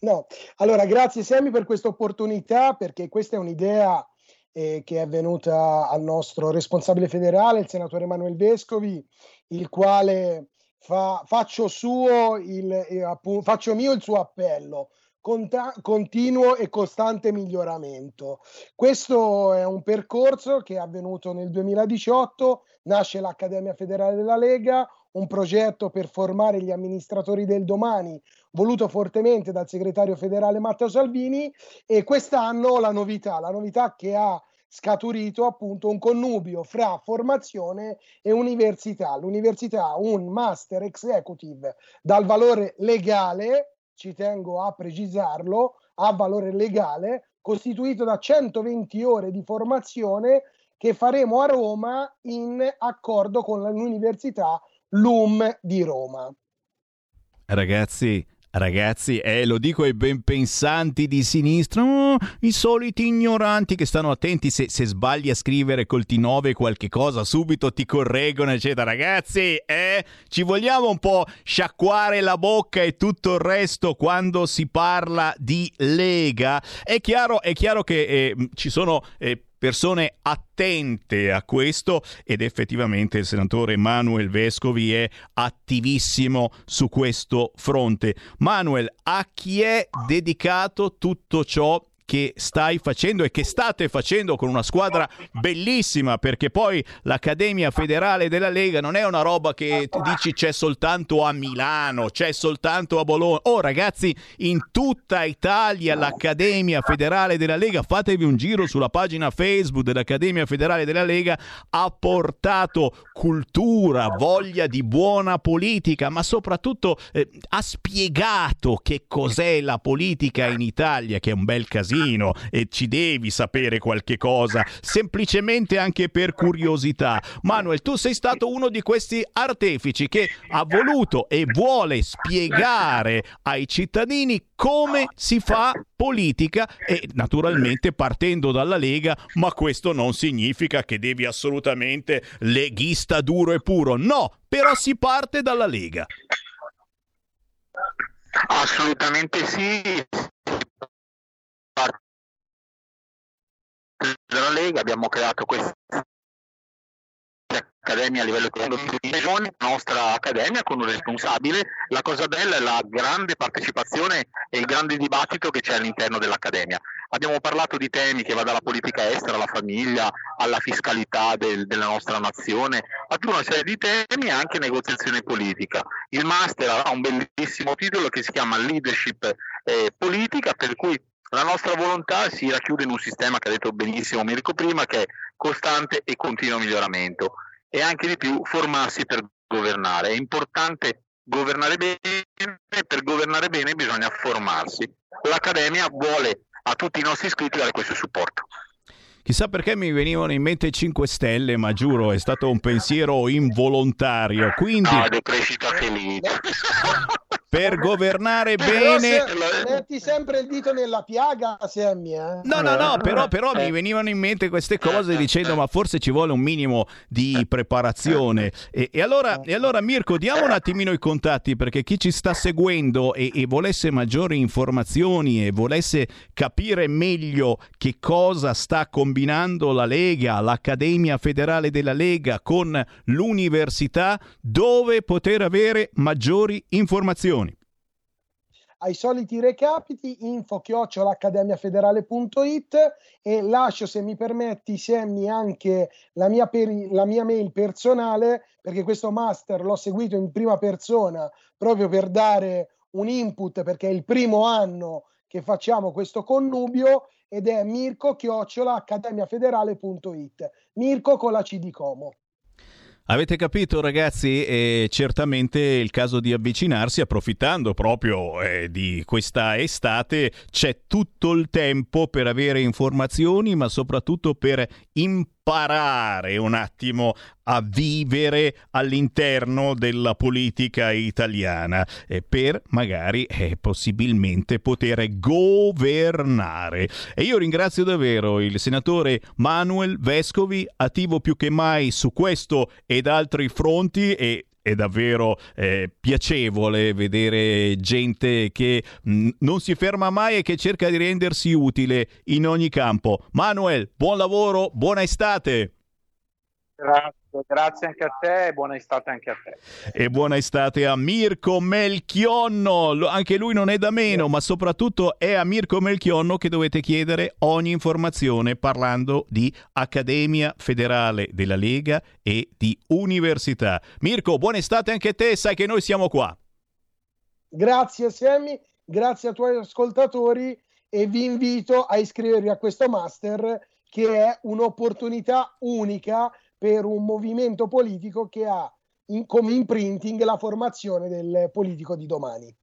No, allora grazie Sammy per questa opportunità perché questa è un'idea eh, che è venuta al nostro responsabile federale, il senatore Emanuele Vescovi, il quale fa, faccio suo il, eh, appu- faccio mio il suo appello. Conta- continuo e costante miglioramento. Questo è un percorso che è avvenuto nel 2018, nasce l'Accademia Federale della Lega, un progetto per formare gli amministratori del domani, voluto fortemente dal segretario federale Matteo Salvini e quest'anno la novità, la novità che ha scaturito appunto un connubio fra formazione e università. L'università un master executive dal valore legale, ci tengo a precisarlo, ha valore legale, costituito da 120 ore di formazione che faremo a Roma in accordo con l'Università LUM di Roma. Ragazzi, Ragazzi, eh, lo dico ai ben pensanti di sinistra, oh, i soliti ignoranti che stanno attenti se, se, sbagli a scrivere col T9 qualche cosa, subito ti correggono, eccetera. Ragazzi, eh, ci vogliamo un po' sciacquare la bocca e tutto il resto quando si parla di Lega. È chiaro, è chiaro che eh, ci sono eh, persone attente a questo ed effettivamente il senatore Manuel Vescovi è attivissimo su questo fronte. Manuel, a chi è dedicato tutto ciò che stai facendo e che state facendo con una squadra bellissima perché poi l'Accademia Federale della Lega non è una roba che dici c'è soltanto a Milano, c'è soltanto a Bologna. Oh ragazzi, in tutta Italia l'Accademia Federale della Lega, fatevi un giro sulla pagina Facebook dell'Accademia Federale della Lega, ha portato cultura, voglia di buona politica, ma soprattutto eh, ha spiegato che cos'è la politica in Italia, che è un bel casino e ci devi sapere qualche cosa, semplicemente anche per curiosità. Manuel, tu sei stato uno di questi artefici che ha voluto e vuole spiegare ai cittadini come si fa politica e naturalmente partendo dalla Lega, ma questo non significa che devi assolutamente leghista duro e puro. No, però si parte dalla Lega. Assolutamente sì, della Lega, abbiamo creato questa accademia a livello di regione, nostra accademia con un responsabile. La cosa bella è la grande partecipazione e il grande dibattito che c'è all'interno dell'accademia. Abbiamo parlato di temi che va dalla politica estera alla famiglia, alla fiscalità del, della nostra nazione, a una serie di temi e anche negoziazione politica. Il master ha un bellissimo titolo che si chiama Leadership eh, Politica, per cui la nostra volontà si racchiude in un sistema che ha detto benissimo Mirko prima, che è costante e continuo miglioramento e anche di più formarsi per governare. È importante governare bene, per governare bene bisogna formarsi. L'Accademia vuole a tutti i nostri iscritti dare questo supporto. Chissà perché mi venivano in mente 5 stelle, ma giuro è stato un pensiero involontario. Quindi... No, di crescita felice. per governare Però bene. se- metti sempre il dito nella piaga, Sammy. Eh? No, no, no, però, però mi venivano in mente queste cose dicendo ma forse ci vuole un minimo di preparazione. E, e allora, e allora Mirko, diamo un attimino i contatti perché chi ci sta seguendo e, e volesse maggiori informazioni e volesse capire meglio che cosa sta combinando la Lega, l'Accademia Federale della Lega con l'università, dove poter avere maggiori informazioni. Ai soliti recapiti info chiocciolaaccademiafederale.it e lascio se mi permetti Sammy anche la mia, peri- la mia mail personale perché questo master l'ho seguito in prima persona proprio per dare un input perché è il primo anno che facciamo questo connubio ed è mirko accademiafederale.it mirko con la C di Como Avete capito ragazzi? È certamente il caso di avvicinarsi approfittando proprio eh, di questa estate. C'è tutto il tempo per avere informazioni ma soprattutto per imparare un attimo a vivere all'interno della politica italiana eh, per magari eh, possibilmente poter governare. E io ringrazio davvero il senatore Manuel Vescovi, attivo più che mai su questo ed altri fronti e è davvero eh, piacevole vedere gente che mh, non si ferma mai e che cerca di rendersi utile in ogni campo. Manuel, buon lavoro, buona estate. Grazie, grazie anche a te e buona estate anche a te. E buona estate a Mirko Melchionno, anche lui non è da meno, ma soprattutto è a Mirko Melchionno che dovete chiedere ogni informazione parlando di Accademia Federale della Lega e di università. Mirko, buona estate anche a te, sai che noi siamo qua. Grazie Sammy, grazie ai tuoi ascoltatori e vi invito a iscrivervi a questo master che è un'opportunità unica per un movimento politico che ha in- come imprinting la formazione del politico di domani.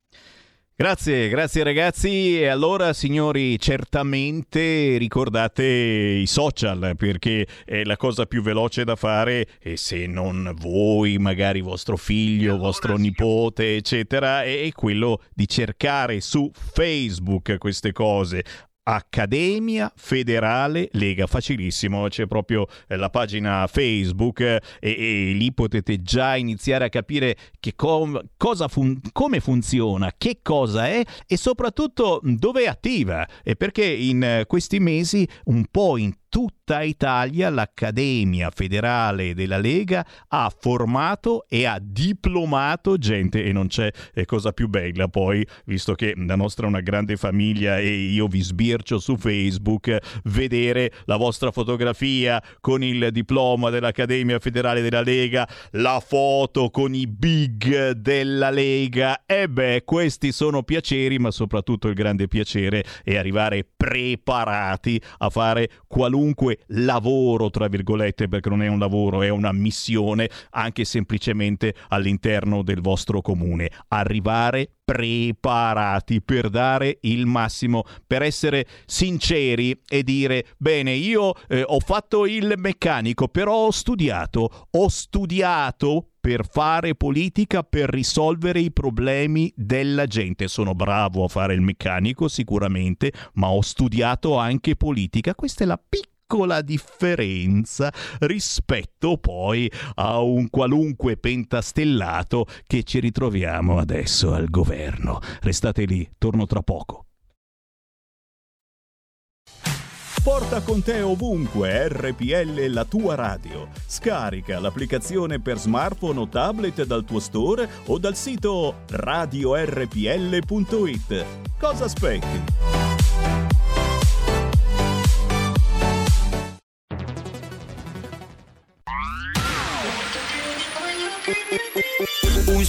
Grazie, grazie ragazzi. E allora, signori, certamente ricordate i social perché è la cosa più veloce da fare e se non voi, magari vostro figlio, vostro nipote, eccetera, è quello di cercare su Facebook queste cose. Accademia Federale Lega, facilissimo, c'è proprio eh, la pagina Facebook eh, e, e lì potete già iniziare a capire com- fun- come funziona, che cosa è e soprattutto dove è attiva. E perché in eh, questi mesi un po' in tutta Italia l'Accademia Federale della Lega ha formato e ha diplomato gente e non c'è eh, cosa più bella poi, visto che la nostra è una grande famiglia e io vi sbircio su Facebook, vedere la vostra fotografia con il diploma dell'Accademia Federale della Lega, la foto con i big della Lega, e beh, questi sono piaceri, ma soprattutto il grande piacere è arrivare preparati a fare qualunque lavoro, tra virgolette, perché non è un lavoro, è una missione, anche semplicemente all'interno del vostro comune. Arrivare preparati per dare il massimo, per essere sinceri e dire bene, io eh, ho fatto il meccanico, però ho studiato, ho studiato per fare politica, per risolvere i problemi della gente. Sono bravo a fare il meccanico sicuramente, ma ho studiato anche politica. Questa è la piccola piccola differenza rispetto poi a un qualunque pentastellato che ci ritroviamo adesso al governo. Restate lì, torno tra poco. Porta con te ovunque RPL la tua radio. Scarica l'applicazione per smartphone o tablet dal tuo store o dal sito radiorpl.it. Cosa aspetti?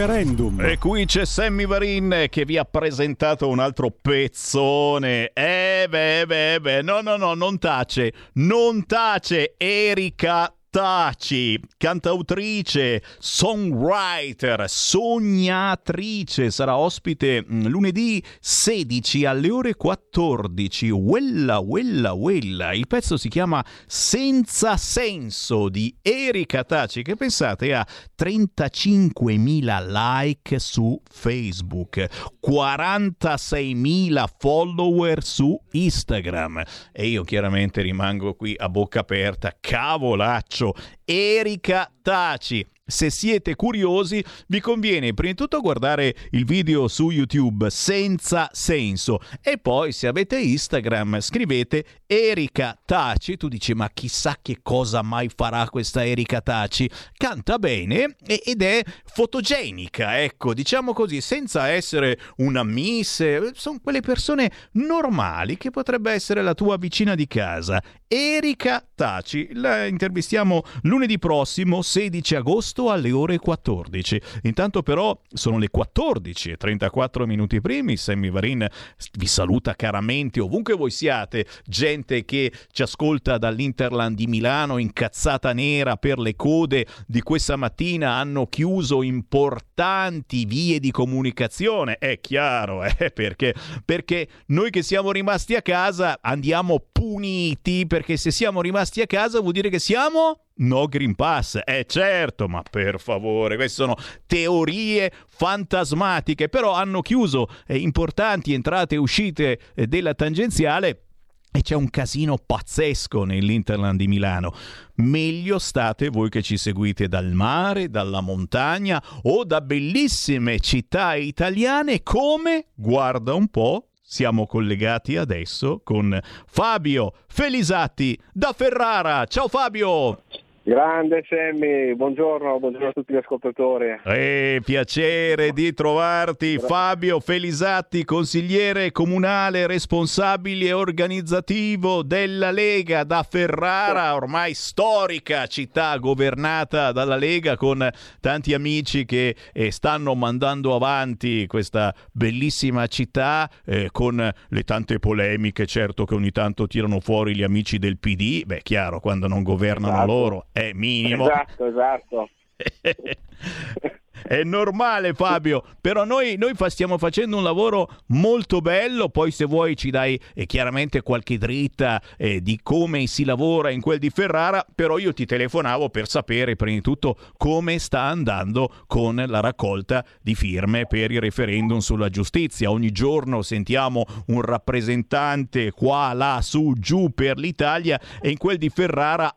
Referendum. E qui c'è Sammy Varin che vi ha presentato un altro pezzone. Eh beh, beh, beh, no, no, no, non tace, non tace, Erika Taci, cantautrice, songwriter, sognatrice, sarà ospite mm, lunedì 16 alle ore 14. Wella, wella, wella. Il pezzo si chiama Senza senso di Erika Taci, che pensate ha 35.000 like su Facebook, 46.000 follower su Instagram. E io chiaramente rimango qui a bocca aperta, cavolaccio. Erika Taci. Se siete curiosi, vi conviene prima di tutto guardare il video su YouTube senza senso e poi se avete Instagram scrivete Erika Taci. Tu dici ma chissà che cosa mai farà questa Erika Taci. Canta bene ed è fotogenica, ecco, diciamo così, senza essere una miss. eh, Sono quelle persone normali che potrebbe essere la tua vicina di casa. Erika Taci, la intervistiamo lunedì prossimo 16 agosto alle ore 14. Intanto però sono le 14 e 34 minuti primi. Sammy Varin vi saluta caramente ovunque voi siate. Gente che ci ascolta dall'Interland di Milano, incazzata nera per le code di questa mattina. Hanno chiuso importanti vie di comunicazione. È chiaro, eh, perché, perché noi che siamo rimasti a casa andiamo puniti perché se siamo rimasti a casa vuol dire che siamo no Green Pass. Eh certo, ma per favore, queste sono teorie fantasmatiche, però hanno chiuso eh, importanti entrate e uscite eh, della tangenziale e c'è un casino pazzesco nell'Interland di Milano. Meglio state voi che ci seguite dal mare, dalla montagna o da bellissime città italiane come, guarda un po', siamo collegati adesso con Fabio Felisatti da Ferrara. Ciao Fabio! Grande Sammy, buongiorno, buongiorno a tutti gli ascoltatori. Eh, piacere di trovarti Fabio Felisatti, consigliere comunale responsabile e organizzativo della Lega da Ferrara, ormai storica città governata dalla Lega con tanti amici che eh, stanno mandando avanti questa bellissima città eh, con le tante polemiche, certo che ogni tanto tirano fuori gli amici del PD, beh chiaro, quando non governano Esatto. loro è minimo. Esatto, esatto. È normale Fabio, però noi, noi fa- stiamo facendo un lavoro molto bello, poi se vuoi ci dai eh, chiaramente qualche dritta eh, di come si lavora in quel di Ferrara, però io ti telefonavo per sapere prima di tutto come sta andando con la raccolta di firme per il referendum sulla giustizia. Ogni giorno sentiamo un rappresentante qua, là, su, giù per l'Italia e in quel di Ferrara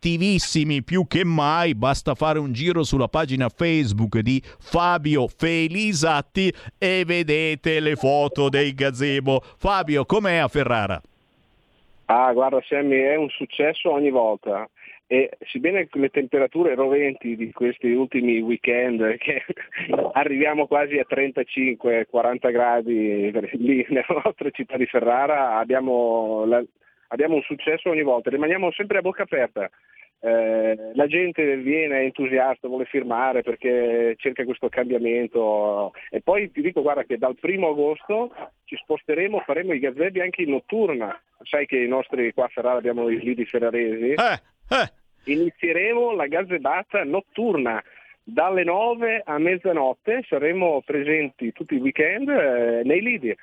attivissimi più che mai, basta fare un giro sulla pagina Facebook di Fabio Felisatti e vedete le foto dei gazebo. Fabio, com'è a Ferrara? Ah, guarda Sammy, è un successo ogni volta. E sebbene le temperature roventi di questi ultimi weekend, che arriviamo quasi a 35-40 gradi lì nella nostra città di Ferrara, abbiamo, la- abbiamo un successo ogni volta, rimaniamo sempre a bocca aperta. Eh, la gente viene entusiasta, vuole firmare perché cerca questo cambiamento. E poi ti dico guarda che dal primo agosto ci sposteremo, faremo i gazebi anche in notturna, sai che i nostri qua a Ferrara abbiamo i lidi ferraresi, inizieremo la gazebata notturna. Dalle 9 a mezzanotte, saremo presenti tutti i weekend eh, nei lidi.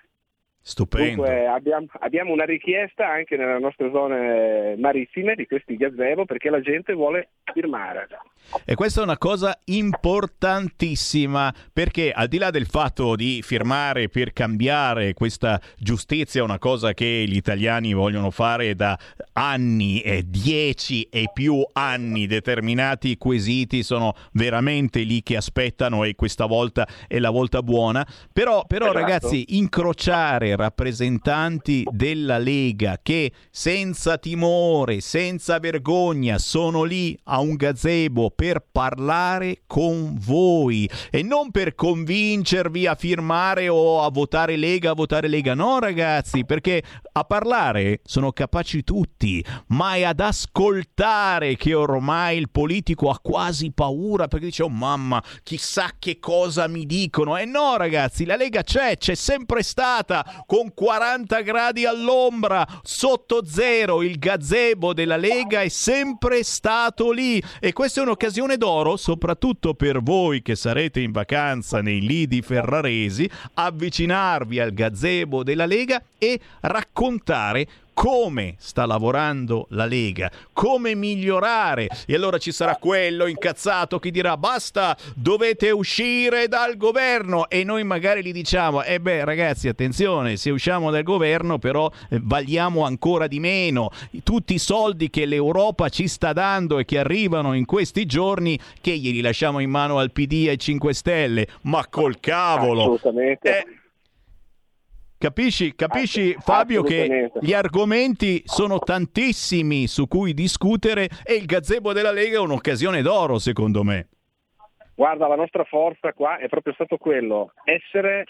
Stupendo. Dunque abbiamo, abbiamo una richiesta anche nelle nostre zone marittime di questi gazebo perché la gente vuole firmare. E questa è una cosa importantissima perché al di là del fatto di firmare per cambiare questa giustizia, una cosa che gli italiani vogliono fare da anni, e dieci e più anni, determinati quesiti sono veramente lì che aspettano e questa volta è la volta buona. Però, però Esatto. ragazzi, incrociare rappresentanti della Lega che senza timore, senza vergogna sono lì a un gazebo per parlare con voi e non per convincervi a firmare o a votare Lega, a votare Lega. No, ragazzi, perché a parlare sono capaci tutti, ma è ad ascoltare che ormai il politico ha quasi paura perché dice "Oh mamma, chissà che cosa mi dicono". E no, ragazzi, la Lega c'è, c'è sempre stata con 40 gradi all'ombra, sotto zero, il gazebo della Lega è sempre stato lì. E questa è un'occasione d'oro soprattutto per voi che sarete in vacanza nei lidi ferraresi, avvicinarvi al gazebo della Lega e raccontare come sta lavorando la Lega, come migliorare. E allora ci sarà quello incazzato che dirà basta, dovete uscire dal governo e noi magari gli diciamo, eh beh ragazzi attenzione, se usciamo dal governo però eh, valiamo ancora di meno. Tutti i soldi che l'Europa ci sta dando e che arrivano in questi giorni, che glieli lasciamo in mano al PD e ai 5 Stelle? Ma col cavolo! Assolutamente. Eh, Capisci, capisci Fabio che gli argomenti sono tantissimi su cui discutere e il gazebo della Lega è un'occasione d'oro secondo me. Guarda, la nostra forza qua è proprio stato quello, essere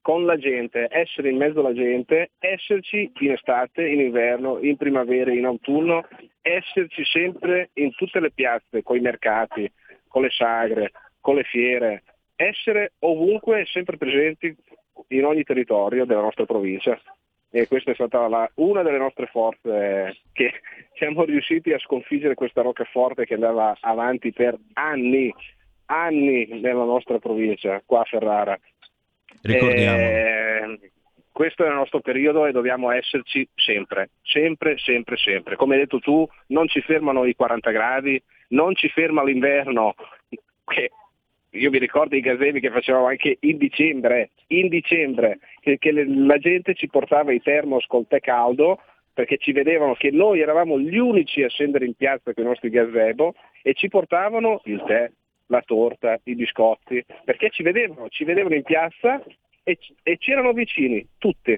con la gente, essere in mezzo alla gente, esserci in estate, in inverno, in primavera, in autunno, esserci sempre in tutte le piazze, con i mercati, con le sagre, con le fiere, essere ovunque sempre presenti in ogni territorio della nostra provincia. E questa è stata la- una delle nostre forze che siamo riusciti a sconfiggere questa roccaforte che andava avanti per anni, anni nella nostra provincia, qua a Ferrara. Ricordiamo. Eh, questo è il nostro periodo e dobbiamo esserci sempre, sempre, sempre, sempre. Come hai detto tu, non ci fermano i 40 gradi, non ci ferma l'inverno, che io mi ricordo i gazebi che facevamo anche in dicembre, in dicembre, che, che le- la gente ci portava i termos col tè caldo perché ci vedevano che noi eravamo gli unici a scendere in piazza con i nostri gazebo e ci portavano il tè, la torta, i biscotti, perché ci vedevano, ci vedevano in piazza e, e c'erano vicini, tutti.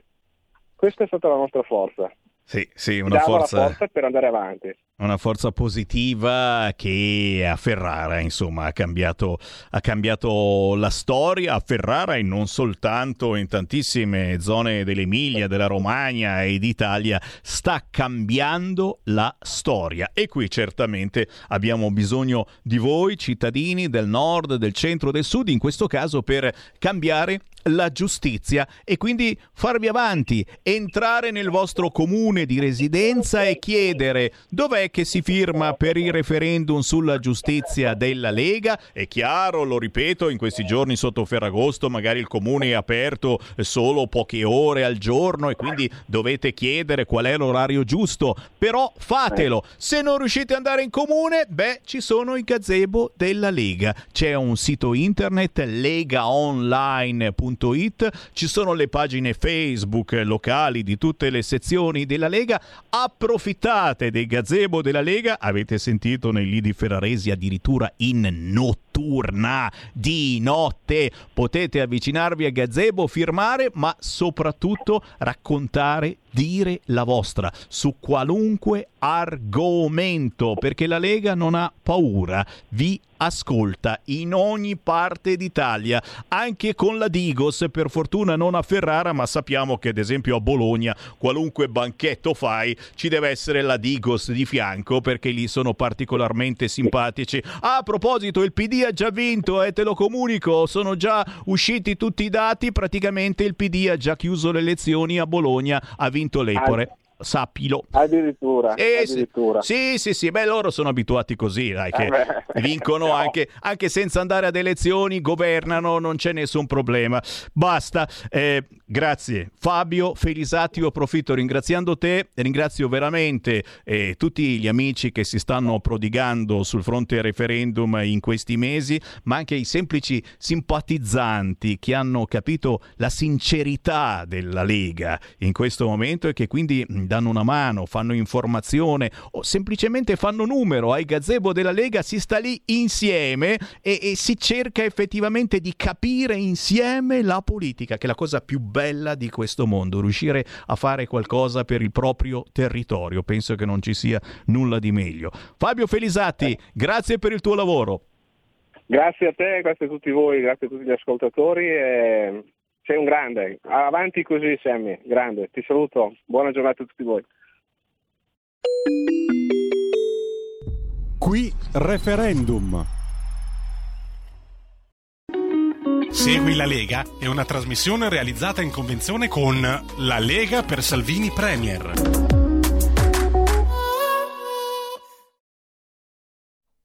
Questa è stata la nostra forza. Sì, sì, una forza, forza per andare avanti. una forza positiva che a Ferrara insomma ha cambiato, ha cambiato la storia a Ferrara e non soltanto in tantissime zone dell'Emilia, della Romagna e d'Italia sta cambiando la storia e qui certamente abbiamo bisogno di voi cittadini del nord, del centro, del sud in questo caso per cambiare la giustizia e quindi farvi avanti, entrare nel vostro comune di residenza e chiedere dov'è che si firma per il referendum sulla giustizia della Lega. È chiaro, lo ripeto, in questi giorni sotto Ferragosto magari il comune è aperto solo poche ore al giorno e quindi dovete chiedere qual è l'orario giusto, però fatelo. Se non riuscite ad andare in comune, beh, ci sono i gazebo della Lega. C'è un sito internet legaonline.it, ci sono le pagine Facebook locali di tutte le sezioni della Lega. Approfittate dei gazebo della Lega. Avete sentito nei lidi ferraresi addirittura in notturna di notte. Potete avvicinarvi a gazebo, firmare, ma soprattutto raccontare dire la vostra su qualunque argomento, perché la Lega non ha paura, vi ascolta in ogni parte d'Italia, anche con la Digos, per fortuna non a Ferrara, ma sappiamo che ad esempio a Bologna, qualunque banchetto fai, ci deve essere la Digos di fianco, perché lì sono particolarmente simpatici. A proposito, il PD ha già vinto e te lo comunico, sono già usciti tutti i dati, praticamente il PD ha già chiuso le elezioni a Bologna, ha vinto l'Epore. Sappilo. Addirittura, Eh, addirittura. Sì, sì, sì, beh, loro sono abituati così, dai, che Eh vincono No. anche, anche senza andare ad elezioni, governano, non c'è nessun problema. Basta. Eh, grazie. Fabio Felisati, io approfitto ringraziando te, ringrazio veramente eh, tutti gli amici che si stanno prodigando sul fronte referendum in questi mesi, ma anche i semplici simpatizzanti che hanno capito la sincerità della Lega in questo momento e che quindi danno una mano, fanno informazione o semplicemente fanno numero ai gazebo della Lega, si sta lì insieme e, e si cerca effettivamente di capire insieme la politica, che è la cosa più bella di questo mondo, riuscire a fare qualcosa per il proprio territorio. Penso che non ci sia nulla di meglio. Fabio Felisatti, grazie per il tuo lavoro. Grazie a te, grazie a tutti voi, grazie a tutti gli ascoltatori. e Sei un grande. Avanti così, Sammy. Grande. Ti saluto. Buona giornata a tutti voi. Qui referendum. Segui la Lega è una trasmissione realizzata in convenzione con La Lega per Salvini Premier.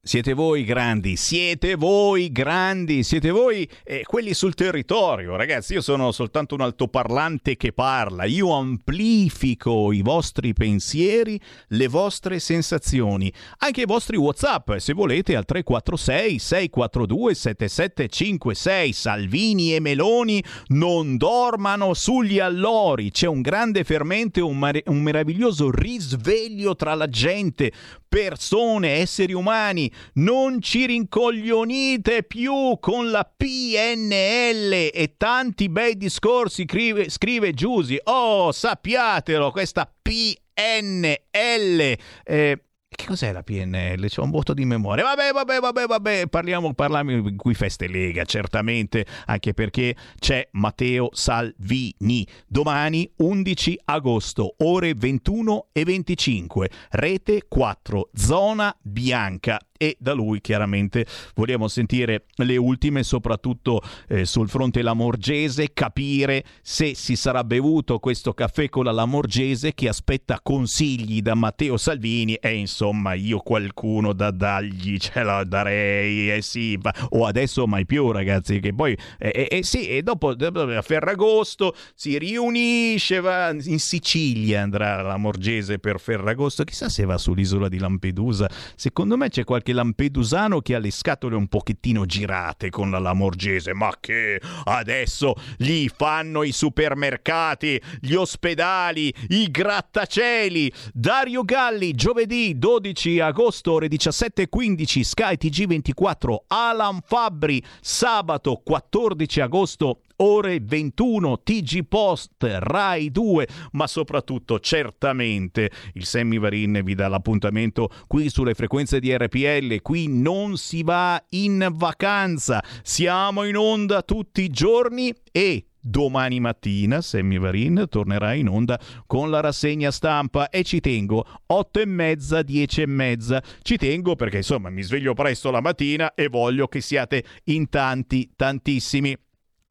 Siete voi grandi, siete voi grandi, siete voi eh, quelli sul territorio, ragazzi. Io sono soltanto un altoparlante che parla, io amplifico i vostri pensieri, le vostre sensazioni, anche i vostri WhatsApp, se volete, al 346 642 7756. Salvini e Meloni non dormano sugli allori. C'è un grande fermento e un, mare- un meraviglioso risveglio tra la gente, persone, esseri umani. Non ci rincoglionite più con la PNL e tanti bei discorsi, scrive, scrive Giusy. Oh, sappiatelo, questa PNL. Eh, che cos'è la PNL? C'è un voto di memoria. Vabbè, vabbè, vabbè, vabbè. Parliamo, parliamo qui feste Lega, certamente, anche perché c'è Matteo Salvini. Domani 11 agosto, ore 21 e 25, rete 4, zona bianca. E da lui chiaramente vogliamo sentire le ultime, soprattutto eh, sul fronte Lamorgese, capire se si sarà bevuto questo caffè con la Lamorgese che aspetta consigli da Matteo Salvini e insomma io qualcuno da dargli ce la darei, eh sì, ma- o adesso mai più ragazzi, che poi eh, eh, eh, sì, e dopo a Ferragosto si riunisce, va in Sicilia andrà la Lamorgese per Ferragosto, chissà se va sull'isola di Lampedusa, secondo me c'è qualche lampedusano che ha le scatole un pochettino girate con la Lamorgese, ma che adesso gli fanno i supermercati, gli ospedali, i grattacieli. Dario Galli, giovedì 12 agosto ore 17.15, Sky TG24, Alan Fabbri, sabato 14 agosto ore 21 TG Post Rai 2 ma soprattutto certamente il Sammy Varin vi dà l'appuntamento qui sulle frequenze di RPL qui non si va in vacanza siamo in onda tutti i giorni e Domani mattina Sammy Varin tornerà in onda con la rassegna stampa e ci tengo 8 e mezza, 10 e mezza. Ci tengo perché insomma mi sveglio presto la mattina e voglio che siate in tanti, tantissimi.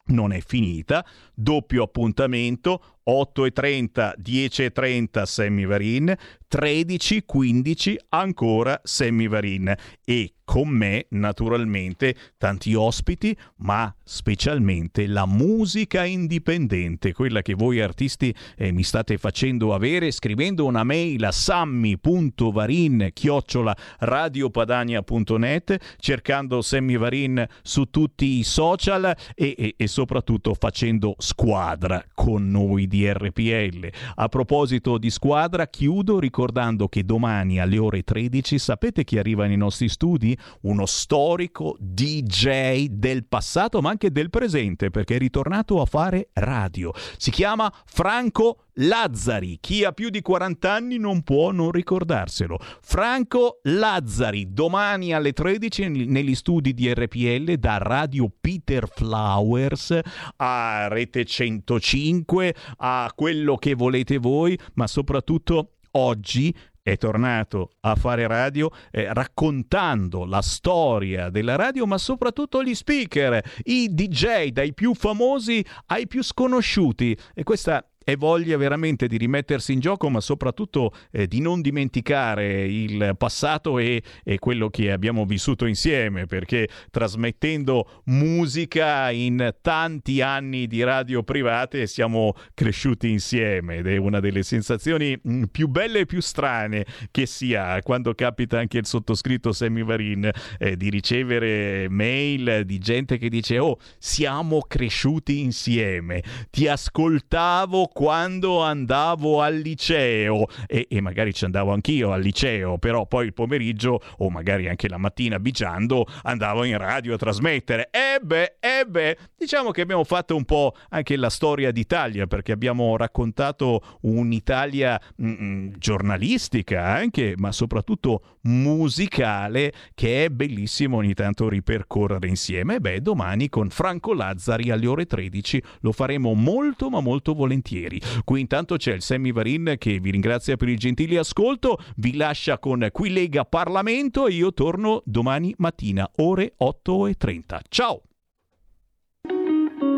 Non è finita, doppio appuntamento 8.30, 10.30 Semivarin, 13.15 ancora Semivarin. E con me naturalmente tanti ospiti, ma specialmente la musica indipendente, quella che voi artisti eh, mi state facendo avere scrivendo una mail a sammi.varin chiocciola radiopadania.net cercando Semivarin su tutti i social e, e, e soprattutto facendo squadra con noi di RPL. A proposito di squadra, chiudo ricordando che domani alle ore 13 sapete chi arriva nei nostri studi? Uno storico DJ del passato ma anche del presente perché è ritornato a fare radio. Si chiama Franco Lazzari. Chi ha più di 40 anni non può non ricordarselo. Franco Lazzari, domani alle 13 negli studi di RPL da Radio Peter Flowers a Rete 105, a quello che volete voi, ma soprattutto oggi è tornato a fare radio eh, raccontando la storia della radio, ma soprattutto gli speaker, i DJ, dai più famosi ai più sconosciuti. E questa è voglia veramente di rimettersi in gioco, ma soprattutto eh, di non dimenticare il passato e, e, quello che abbiamo vissuto insieme, perché trasmettendo musica in tanti anni di radio private siamo cresciuti insieme ed è una delle sensazioni mh, più belle e più strane che si ha quando capita anche il sottoscritto Semivarin eh, di ricevere mail di gente che dice oh siamo cresciuti insieme, ti ascoltavo quando andavo al liceo e, e, magari ci andavo anch'io al liceo, però poi il pomeriggio o magari anche la mattina bigiando andavo in radio a trasmettere. E beh, e beh, diciamo che abbiamo fatto un po' anche la storia d'Italia perché abbiamo raccontato un'Italia mm, giornalistica anche, ma soprattutto musicale che è bellissimo ogni tanto ripercorrere insieme. E beh, domani con Franco Lazzari alle ore 13 lo faremo molto ma molto volentieri. Qui intanto c'è il Sammy Varin che vi ringrazia per il gentile ascolto, vi lascia con Qui Lega Parlamento e io torno domani mattina ore 8.30. Ciao!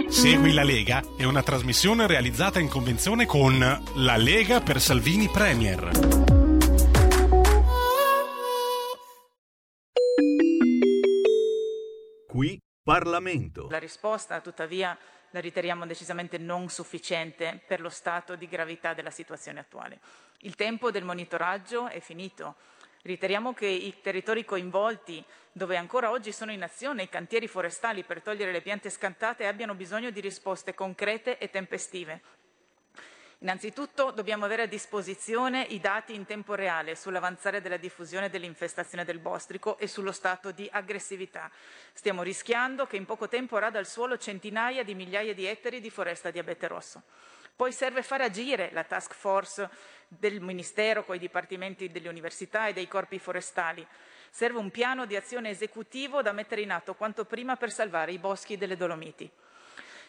Segui la Lega è una trasmissione realizzata in convenzione con La Lega per Salvini Premier. Qui Parlamento. La risposta, tuttavia, la riteniamo decisamente non sufficiente per lo stato di gravità della situazione attuale. Il tempo del monitoraggio è finito. Riteniamo che i territori coinvolti, dove ancora oggi sono in azione i cantieri forestali per togliere le piante scantate, abbiano bisogno di risposte concrete e tempestive. Innanzitutto dobbiamo avere a disposizione i dati in tempo reale sull'avanzare della diffusione dell'infestazione del bostrico e sullo stato di aggressività. Stiamo rischiando che in poco tempo rada al suolo centinaia di migliaia di ettari di foresta di abete rosso. Poi serve far agire la task force del Ministero con i dipartimenti delle università e dei corpi forestali. Serve un piano di azione esecutivo da mettere in atto quanto prima per salvare i boschi delle Dolomiti.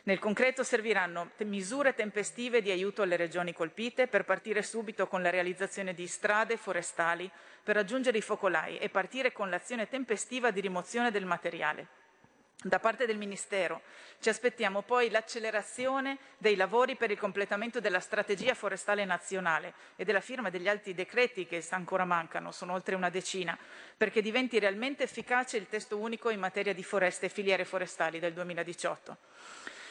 Nel concreto serviranno misure tempestive di aiuto alle regioni colpite per partire subito con la realizzazione di strade forestali per raggiungere i focolai e partire con l'azione tempestiva di rimozione del materiale. Da parte del Ministero ci aspettiamo poi l'accelerazione dei lavori per il completamento della strategia forestale nazionale e della firma degli altri decreti che ancora mancano, sono oltre una decina, perché diventi realmente efficace il testo unico in materia di foreste e filiere forestali del 2018.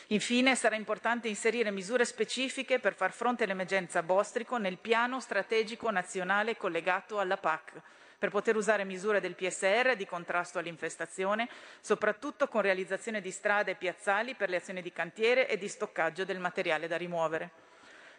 Infine sarà importante inserire misure specifiche per far fronte all'emergenza bostrico nel piano strategico nazionale collegato alla PAC, per poter usare misure del PSR di contrasto all'infestazione, soprattutto con realizzazione di strade e piazzali per le azioni di cantiere e di stoccaggio del materiale da rimuovere.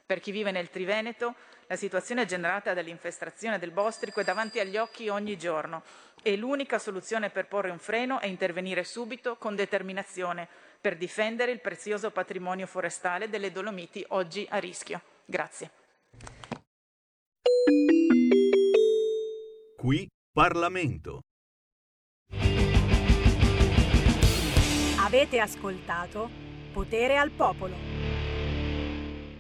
Per chi vive nel Triveneto, la situazione generata dall'infestazione del bostrico è davanti agli occhi ogni giorno e l'unica soluzione per porre un freno è intervenire subito con determinazione per difendere il prezioso patrimonio forestale delle Dolomiti oggi a rischio. Grazie. Qui Parlamento. Avete ascoltato Potere al Popolo.